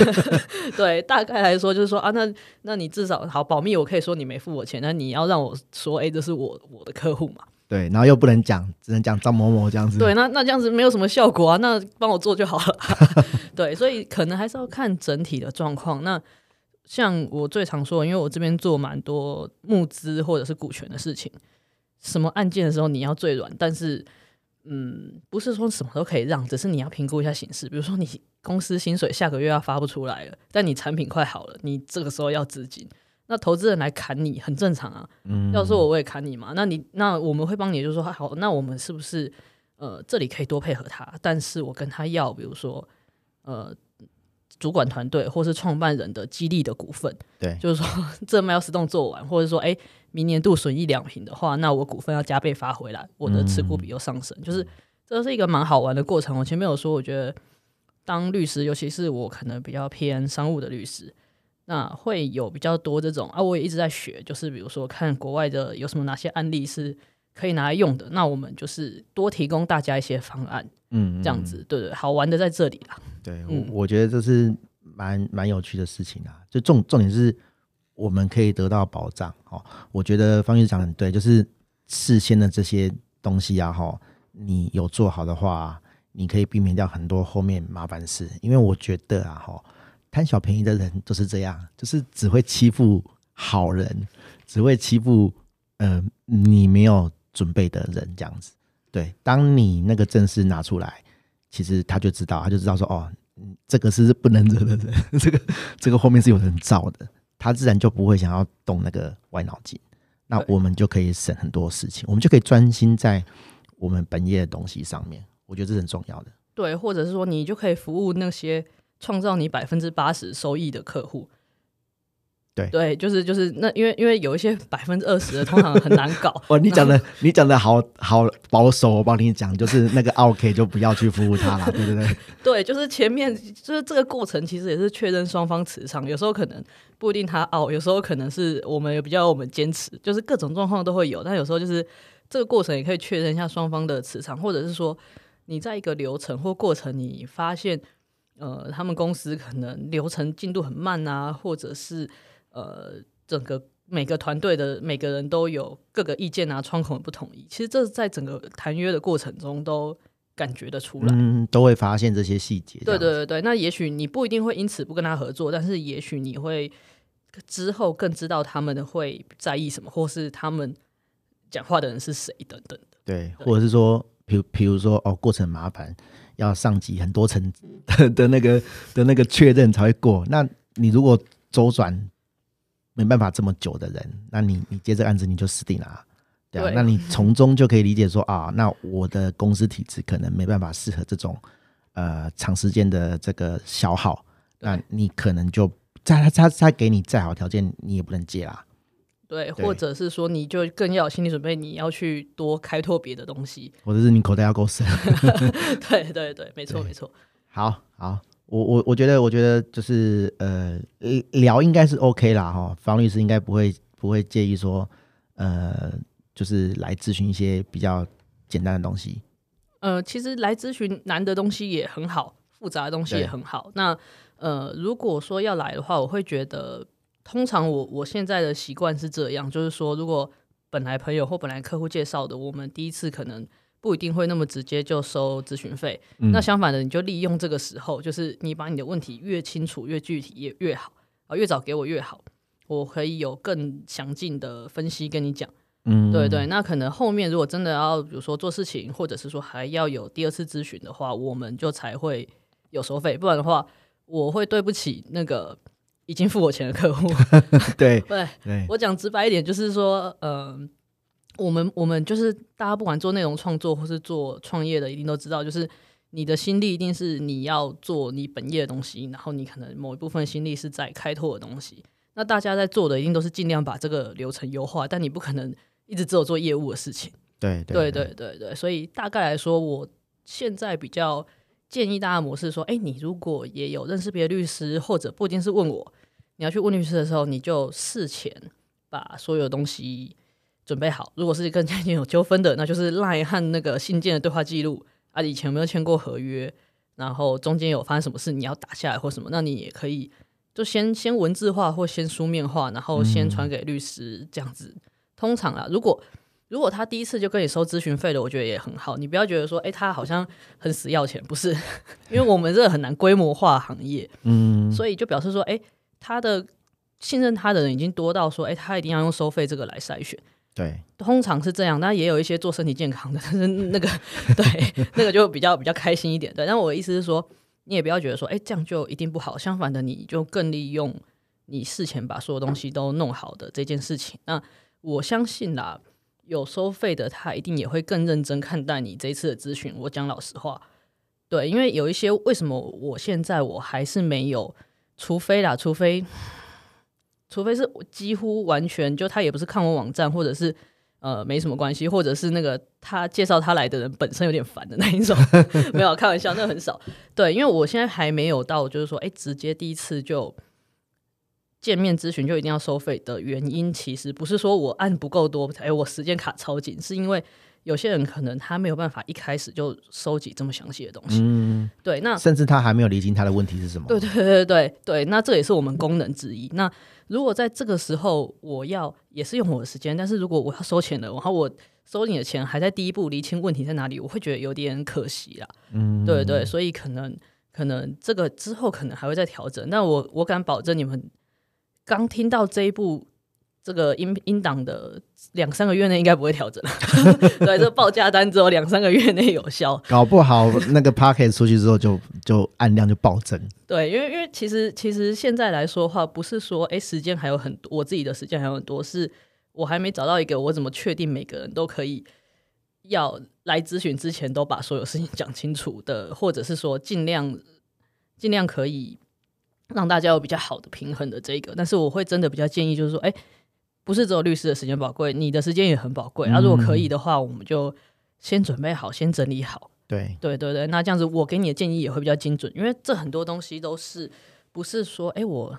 对，大概来说就是说啊，那那你至少好保密，我可以说你没付我钱，那你要让我说，哎、欸，这是我我的客户嘛。对，然后又不能讲，只能讲张某某这样子。对，那那这样子没有什么效果啊，那帮我做就好了。对，所以可能还是要看整体的状况。那像我最常说，因为我这边做蛮多募资或者是股权的事情，什么案件的时候你要最软，但是嗯，不是说什么都可以让，只是你要评估一下形势。比如说，你公司薪水下个月要发不出来了，但你产品快好了，你这个时候要资金，那投资人来砍你很正常啊。嗯，要说我我也砍你嘛，那你那我们会帮你，就是说好，那我们是不是呃这里可以多配合他？但是我跟他要，比如说呃。主管团队或是创办人的激励的股份，对，就是说这 milestone 做完，或者说哎，明年度损益两平的话，那我股份要加倍发回来，我的持股比又上升，嗯、就是这是一个蛮好玩的过程。我前面有说，我觉得当律师，尤其是我可能比较偏商务的律师，那会有比较多这种啊，我也一直在学，就是比如说看国外的有什么哪些案例是可以拿来用的，那我们就是多提供大家一些方案。嗯，这样子，对对，好玩的在这里啦。对，我我觉得这是蛮蛮有趣的事情啊。就重重点是，我们可以得到保障哦。我觉得方律师讲的很对，就是事先的这些东西啊，哈，你有做好的话，你可以避免掉很多后面麻烦事。因为我觉得啊，哈，贪小便宜的人就是这样，就是只会欺负好人，只会欺负呃你没有准备的人这样子。对，当你那个正式拿出来，其实他就知道，他就知道说，哦，这个是不能惹的人，这个这个后面是有人造的，他自然就不会想要动那个歪脑筋。那我们就可以省很多事情，我们就可以专心在我们本业的东西上面。我觉得这是很重要的。对，或者是说，你就可以服务那些创造你百分之八十收益的客户。对对，就是就是那，因为因为有一些百分之二十的通常很难搞。哦，你讲的你讲的好好保守，我帮你讲，就是那个 OK 就不要去服务他了，对不对，对？对，就是前面就是这个过程，其实也是确认双方磁场。有时候可能不一定他傲，有时候可能是我们也比较我们坚持，就是各种状况都会有。但有时候就是这个过程也可以确认一下双方的磁场，或者是说你在一个流程或过程，你发现呃他们公司可能流程进度很慢啊，或者是。呃，整个每个团队的每个人都有各个意见啊，窗口不统一。其实这在整个谈约的过程中都感觉得出来，嗯，都会发现这些细节。对对对对，那也许你不一定会因此不跟他合作，但是也许你会之后更知道他们会在意什么，或是他们讲话的人是谁等等的。对，对或者是说，比如比如说哦，过程麻烦，要上级很多层的，的那个的那个确认才会过。那你如果周转。没办法这么久的人，那你你接这个案子你就死定了，对啊。对，那你从中就可以理解说啊，那我的公司体制可能没办法适合这种呃长时间的这个消耗，那你可能就再他他他给你再好条件，你也不能接啦。对，或者是说你就更要有心理准备，你要去多开拓别的东西，或者是你口袋要够深。对对对，没错没错。好好。我我我觉得，我觉得就是呃，聊应该是 OK 啦哈，方律师应该不会不会介意说，呃，就是来咨询一些比较简单的东西。呃，其实来咨询难的东西也很好，复杂的东西也很好。那呃，如果说要来的话，我会觉得，通常我我现在的习惯是这样，就是说，如果本来朋友或本来客户介绍的，我们第一次可能。不一定会那么直接就收咨询费，嗯，那相反的，你就利用这个时候，就是你把你的问题越清楚、越具体越越好啊，越早给我越好，我可以有更详尽的分析跟你讲。嗯，对对，那可能后面如果真的要，比如说做事情，或者是说还要有第二次咨询的话，我们就才会有收费，不然的话，我会对不起那个已经付我钱的客户。对 对，我讲直白一点，就是说，嗯、呃。我们我们就是大家不管做内容创作或是做创业的，一定都知道，就是你的心力一定是你要做你本业的东西，然后你可能某一部分心力是在开拓的东西。那大家在做的一定都是尽量把这个流程优化，但你不可能一直只有做业务的事情。对对对对对对，所以大概来说，我现在比较建议大家模式说，哎，你如果也有认识别的律师，或者不一定是问我，你要去问律师的时候，你就事前把所有东西。准备好，如果是跟家庭有纠纷的，那就是 LINE 和那个信件的对话记录啊，以前有没有签过合约，然后中间有发生什么事，你要打下来或什么，那你也可以就先先文字化或先书面化，然后先传给律师这样子。嗯、通常啊，如果如果他第一次就跟你收咨询费的，我觉得也很好，你不要觉得说，哎、欸，他好像很死要钱，不是，因为我们这个很难规模化行业，嗯，所以就表示说，哎、欸，他的信任他的人已经多到说，哎、欸，他一定要用收费这个来筛选。对，通常是这样。但也有一些做身体健康的，但是那个对那个就比较比较开心一点。对，但我的意思是说，你也不要觉得说，哎，这样就一定不好。相反的，你就更利用你事前把所有东西都弄好的这件事情。那我相信啦，有收费的他一定也会更认真看待你这一次的咨询。我讲老实话，对，因为有一些为什么我现在我还是没有，除非啦，除非。除非是几乎完全就他也不是看我网站，或者是呃没什么关系，或者是那个他介绍他来的人本身有点烦的那一种，没有开玩笑，那很少。对，因为我现在还没有到就是说，哎，直接第一次就见面咨询就一定要收费的原因，其实不是说我按不够多，哎，我时间卡超紧，是因为有些人可能他没有办法一开始就收集这么详细的东西。嗯，对，那甚至他还没有理清他的问题是什么。对对对对对，那这也是我们功能之一。那如果在这个时候我要也是用我的时间，但是如果我要收钱了，然后我收你的钱还在第一步厘清问题在哪里，我会觉得有点可惜啦。嗯，对对，所以可能可能这个之后可能还会再调整。那我我敢保证你们刚听到这一部。这个音音档的两三个月内应该不会调整了，对，这报价单只有两三个月内有效，搞不好那个 packet 出去之后就就按量就暴增。对，因为因为其实其实现在来说的话，不是说哎时间还有很多，我自己的时间还有很多，是我还没找到一个我怎么确定每个人都可以要来咨询之前都把所有事情讲清楚的，或者是说尽量尽量可以让大家有比较好的平衡的这个，但是我会真的比较建议就是说，哎。不是只有律师的时间宝贵，你的时间也很宝贵。那、嗯啊、如果可以的话，我们就先准备好，先整理好。对对对对，那这样子我给你的建议也会比较精准，因为这很多东西都是不是说，哎，我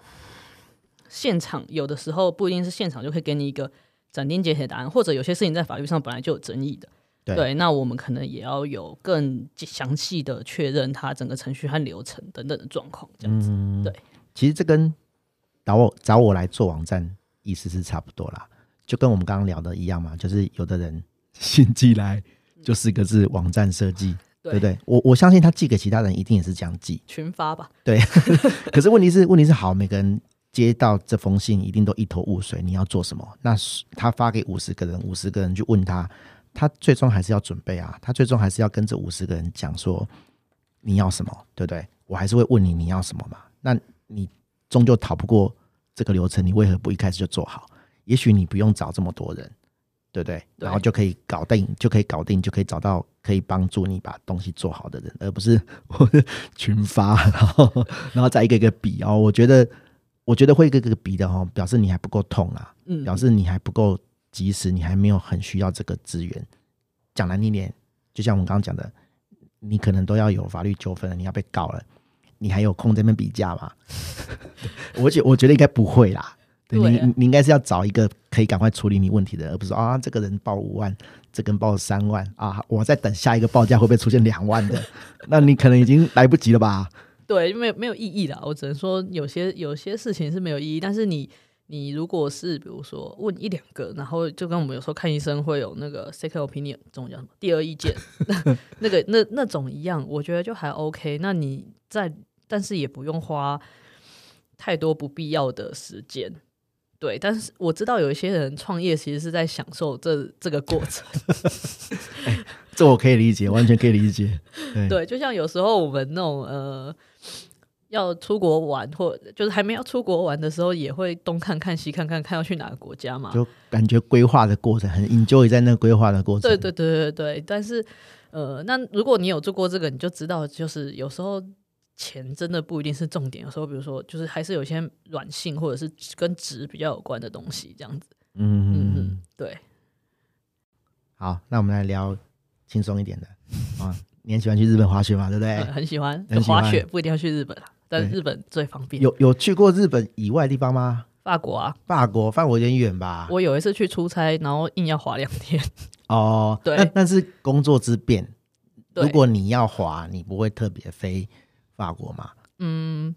现场有的时候不一定是现场就可以给你一个斩钉截铁答案，或者有些事情在法律上本来就有争议的。对，对，那我们可能也要有更详细的确认它整个程序和流程等等的状况，这样子。嗯、对，其实这跟找我找我来做网站。意思是差不多啦，就跟我们刚刚聊的一样嘛，就是有的人 信寄来就四个字网站设计，嗯、对不对？我我相信他寄给其他人一定也是这样寄，群发吧。对，可是问题是问题是好，每个人接到这封信一定都一头雾水，你要做什么？那他发给五十个人，五十个人去问他，他最终还是要准备啊，他最终还是要跟这五十个人讲说你要什么，对不对？我还是会问你你要什么嘛？那你终究逃不过。这个流程你为何不一开始就做好？也许你不用找这么多人，对不对？对，然后就可以搞定，就可以搞定，就可以找到可以帮助你把东西做好的人，而不是 群发，然后然后再一个一个比哦。我觉得，我觉得会一个一个比的哦，表示你还不够痛啊，嗯，表示你还不够及时，你还没有很需要这个资源。讲难听点，就像我们刚刚讲的，你可能都要有法律纠纷了，你要被告了。你还有空在那边比价吗？我觉我觉得应该不会啦。对，你你应该是要找一个可以赶快处理你问题的，而不是啊这个人报五万，这个人报三万啊，我在等下一个报价会不会出现两万的？那你可能已经来不及了吧？对，没有没有意义啦。我只能说有些有些事情是没有意义，但是你你如果是比如说问一两个，然后就跟我们有时候看医生会有那个 second opinion，这种叫什么第二意见，那那个那那种一样，我觉得就还 OK。那你在但是也不用花太多不必要的时间，对。但是我知道有一些人创业其实是在享受这这个过程，欸，这我可以理解，完全可以理解。对，对，就像有时候我们那种呃要出国玩，或就是还没要出国玩的时候，也会东看看西看看，看要去哪个国家嘛，就感觉规划的过程很 enjoy 在那个规划的过程。对对对对对。但是呃，那如果你有做过这个，你就知道，就是有时候。钱真的不一定是重点，有时候比如说，就是还是有些软性或者是跟值比较有关的东西，这样子。嗯嗯嗯，对。好，那我们来聊轻松一点的啊。你很喜欢去日本滑雪吗？对不对？嗯、很喜欢。很喜欢滑雪不一定要去日本，但日本最方便。有有去过日本以外的地方吗？法国啊，法国，法国有点远吧？我有一次去出差，然后硬要滑两天。哦，对，那那是工作之便。如果你要滑，你不会特别飞。法国吗，嗯，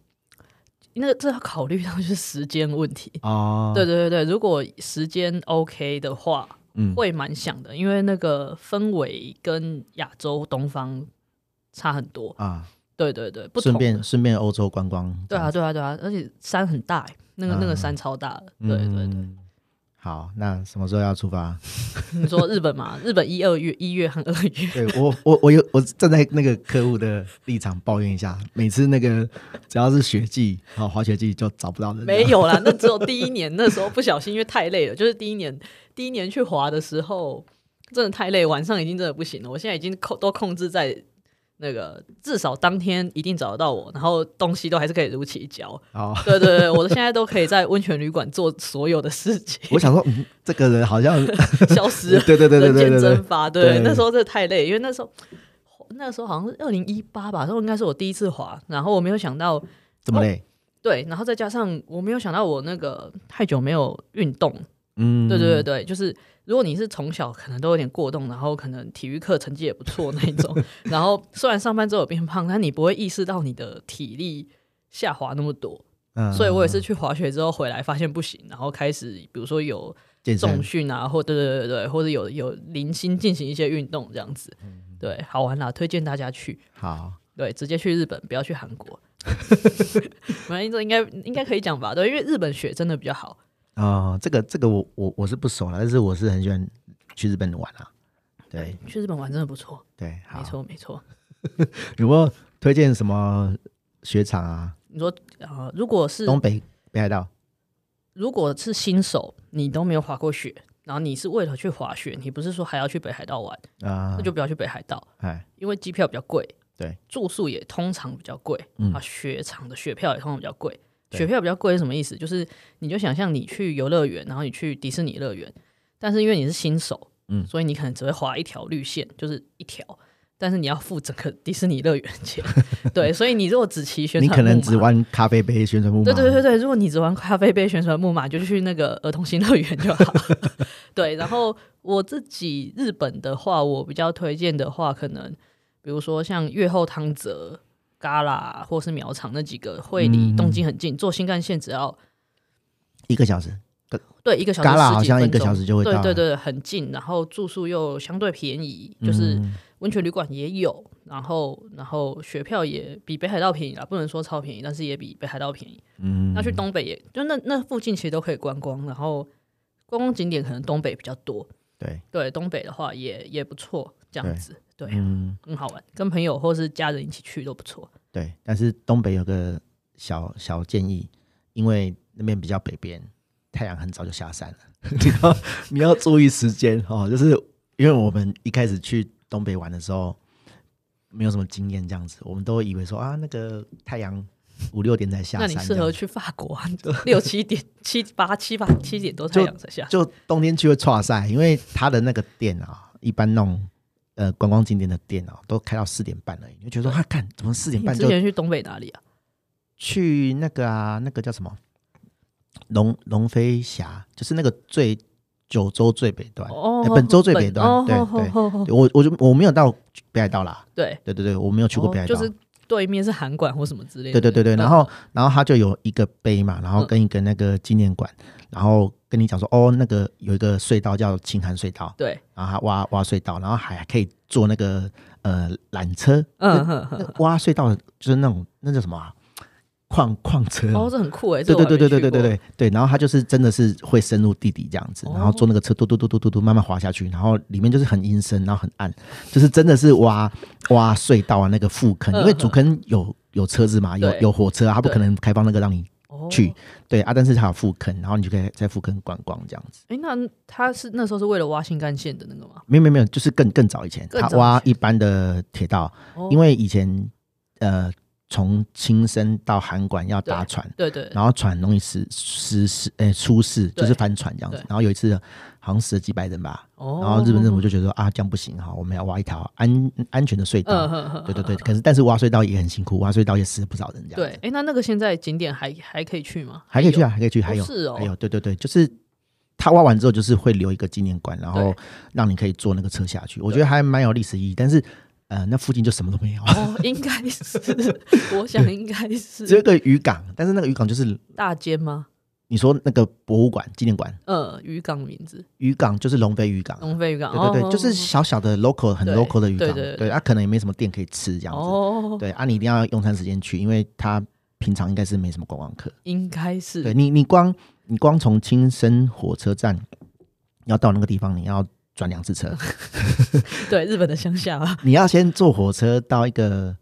那这要考虑到就是时间问题哦。对对对对，如果时间 OK 的话，嗯，会蛮想的，因为那个氛围跟亚洲东方差很多啊。对对对，不顺便顺便欧洲观光。对啊对啊对啊，而且山很大，那个那个山超大的。对对对。好，那什么时候要出发？你说日本嘛？日本一二月，一月和二月。对我，我我有我站在那个客户的立场抱怨一下，每次那个只要是雪季，好滑雪季就找不到人。没有啦，那只有 第一年那时候不小心，因为太累了，就是第一年第一年去滑的时候，真的太累，晚上已经真的不行了。我现在已经控都控制在。那个至少当天一定找得到我，然后东西都还是可以如期交。哦，对对对，我现在都可以在温泉旅馆做所有的事情。我想说，嗯，这个人好像消失了，对对对对对，对蒸发。对，那时候真的太累，因为那时候那时候好像是二零一八吧，那时候应该是我第一次滑，然后我没有想到怎么累。对，然后再加上我没有想到我那个太久没有运动。嗯，对对对对，就是如果你是从小可能都有点过动，然后可能体育课成绩也不错那种，然后虽然上班之后有变胖，但你不会意识到你的体力下滑那么多。嗯，所以我也是去滑雪之后回来发现不行，然后开始比如说有重训啊，或对对对对，或者有有零星进行一些运动这样子，对，好玩啦，推荐大家去。好，对，直接去日本，不要去韩国。反正这应该应该可以讲吧？对，因为日本雪真的比较好。啊、哦，这个这个我我我是不熟了，但是我是很喜欢去日本玩啊。对，去日本玩真的不错。对，没错没错。有没有推荐什么雪场啊？你说啊、呃，如果是东北北海道，如果是新手，你都没有滑过雪，然后你是为了去滑雪，你不是说还要去北海道玩啊？那就不要去北海道，哎，因为机票比较贵，对，住宿也通常比较贵，嗯啊，雪场的雪票也通常比较贵。雪票比较贵是什么意思？就是你就想象你去游乐园，然后你去迪士尼乐园，但是因为你是新手，嗯，所以你可能只会划一条绿线，就是一条，但是你要付整个迪士尼乐园钱，对，所以你如果只骑宣传，你可能只玩咖啡杯宣传木马，对对对对，如果你只玩咖啡杯宣传木马，就去那个儿童新乐园就好，对。然后我自己日本的话，我比较推荐的话，可能比如说像月后汤泽。嘎啦，或是苗场那几个会离东京很近，坐新干线只要一个小时。对，一个小时。好像一个小时就会到。对对对，很近，然后住宿又相对便宜，就是温泉旅馆也有，然后然后雪票也比北海道便宜啦，不能说超便宜，但是也比北海道便宜。嗯，那去东北也就那那附近其实都可以观光，然后观光景点可能东北比较多。对对，东北的话也也不错，这样子。对，嗯，很好玩，跟朋友或是家人一起去都不错。对，但是东北有个小小建议，因为那边比较北边，太阳很早就下山了，你要你要注意时间哦。就是因为我们一开始去东北玩的时候，没有什么经验，这样子，我们都会以为说啊，那个太阳五六点才下山。那你适合去法国啊，六七点、七八、七八、七点多太阳才下就。就冬天去会剉赛，因为它的那个店啊，一般弄。呃，观光景点的店哦，都开到四点半而已。你就觉得说，他看怎么四点半就？之前去东北哪里啊？去那个啊，那个叫什么？龙龙飞峡，就是那个最九州最北端，哦欸、本州最北端。哦、对、哦、对，我我就我没有到北海道啦。对对对对，我没有去过北海道。哦、就是对面是函馆或什么之类的。对对对对，然后然后他就有一个碑嘛，然后跟一个那个纪念馆，嗯、然后。跟你讲说哦，那个有一个隧道叫青函隧道，对，然后他挖挖隧道，然后还可以坐那个呃缆车，嗯哼哼，挖隧道就是那种那叫什么啊？矿矿车哦，这很酷哎，对对对对对对对对对，然后他就是真的是会深入地底这样子，然后坐那个车嘟嘟嘟嘟嘟嘟慢慢滑下去，然后里面就是很阴森，然后很暗，就是真的是挖挖隧道啊那个副坑，因为主坑有有车子嘛，有有火车啊，他不可能开放那个让你。去对啊，但是它有复坑，然后你就可以在复坑观光这样子。哎、欸，那他是那时候是为了挖新干线的那个吗？没有没有没有，就是更更早以前，他挖一般的铁道，哦、因为以前呃从轻生到函馆要搭船，对对，对，然后船容易失失事，哎出事就是翻船这样子。然后有一次。好像死了几百人吧，然后日本政府就觉得说啊，这样不行哈，我们要挖一条安安全的隧道。对对对，可是但是挖隧道也很辛苦，挖隧道也死了不少人这样。对，哎，那那个现在景点还还可以去吗？还可以去啊，还可以去，还有是哦，还有对对对，就是他挖完之后，就是会留一个纪念馆，然后让你可以坐那个车下去。我觉得还蛮有历史意义，但是呃，那附近就什么都没有。哦，应该是，我想应该是。只有一个渔港，但是那个渔港就是大间吗？你说那个博物馆、纪念馆，呃，渔港名字，渔港就是龙飞渔港，龙飞渔港，对对对，就是小小的 local 很 local 的渔港，对，它可能也没什么店可以吃这样子，对啊，你一定要用餐时间去，因为它平常应该是没什么观光客，应该是，对你你光你光从青森火车站要到那个地方，你要转两次车。对，日本的乡下啊，你要先坐火车到一个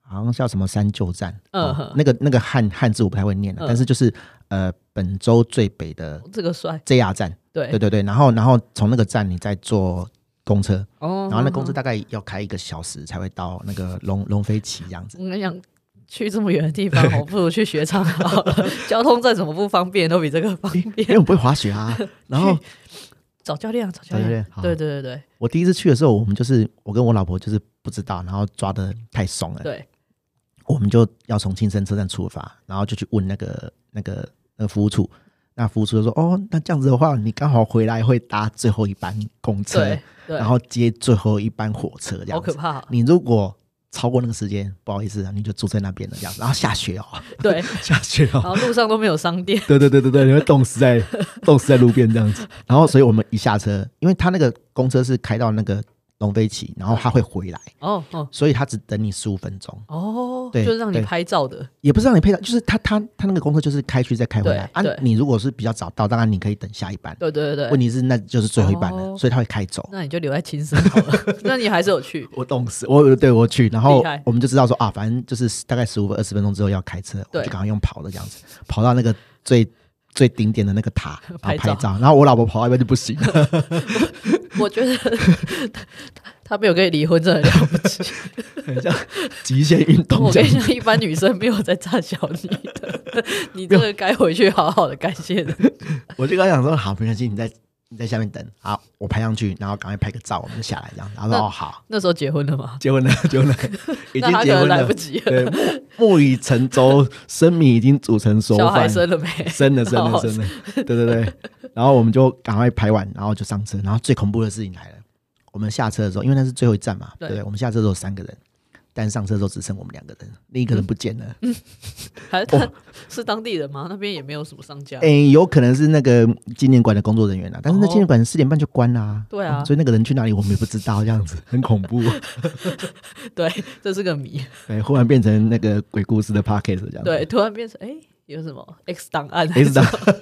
好像叫什么三旧站，嗯、哦，那个那个汉汉字我不太会念了，嗯、但是就是呃本州最北的这个帅 JR 站，对对对对，然后然后从那个站你再坐公车，哦，然后那公车大概要开一个小时才会到那个龙龙飞崎这样子。我跟你讲。去这么远的地方，我 不如去雪场好了。交通再怎么不方便，都比这个方便。因为我不会滑雪啊。然后找教练，找教练。对对对对。我第一次去的时候，我们就是我跟我老婆就是不知道，然后抓的太松了。对。我们就要从青森车站出发，然后就去问那个那个那个服务处。那服务处就说：“哦，那这样子的话，你刚好回来会搭最后一班公车，然后接最后一班火车，这样子。好可怕。你如果超过那个时间，不好意思啊，你就住在那边了，这样子。然后下雪哦，对，下雪哦，然后路上都没有商店，对对对对对，你会冻死在冻死在路边这样子。然后，所以我们一下车，因为他那个公车是开到那个。龙飞起，然后他会回来哦哦，所以他只等你十五分钟哦，对，就是让你拍照的，也不是让你拍照，就是他他他那个公车就是开去再开回来啊。你如果是比较早到，当然你可以等下一班，对对对。问题是那就是最后一班了，所以他会开走。那你就留在青森好了。那你还是有去？我冻死，我对我去，然后我们就知道说啊，反正就是大概十五分二十分钟之后要开车，我就赶快用跑的这样子，跑到那个最最顶点的那个塔 然后拍照，然后我老婆跑到那边就不行了。我觉得 他他没有跟你离婚，真的了不起，很像极限运动。我跟你讲，一般女生没有在诈小你的，你这个该回去好好的感谢的。我就刚想说，好，没关系，你在你在下面等，好，我拍上去，然后赶快拍个照，我们就下来这样。然后说哦好，那时候结婚了吗？结婚了，结婚了，已经结婚了，来不及了。对，木已成舟，生米已经煮成熟饭。小孩生了没？生了，生了，生了。对对对。然后我们就赶快拍完，然后就上车。然后最恐怖的事情来了，我们下车的时候，因为那是最后一站嘛，对，对，我们下车的时候三个人，但上车的时候只剩我们两个人，另一个人不见了。嗯，还是他是当地人吗？那边也没有什么商家。哎，有可能是那个纪念馆的工作人员啊，但是那纪念馆四点半就关啦，啊。对啊，所以那个人去哪里我们也不知道，这样子很恐怖。对，这是个谜。对，忽然变成那个鬼故事的 podcast 这样子。对，突然变成哎。有什么 X 档案？X 档案，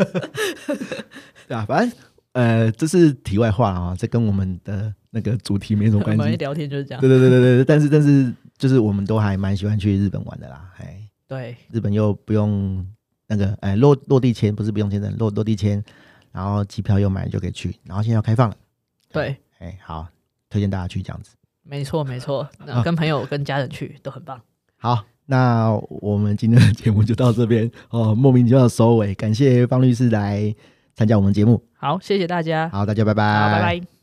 对啊，反正呃，这是题外话啊，这跟我们的那个主题没什么关系。聊天就是这样。对对对对对，但是但是就是我们都还蛮喜欢去日本玩的啦，哎，对，日本又不用那个哎落落地签，不是不用签证，落落地签，然后机票又买就可以去，然后现在要开放了，对，哎，好，推荐大家去这样子。没错没错，那跟朋友跟家人去都很棒。好。那我们今天的节目就到这边哦，莫名其妙的收尾，感谢方律师来参加我们节目。好，谢谢大家。好，大家拜拜。好，拜拜。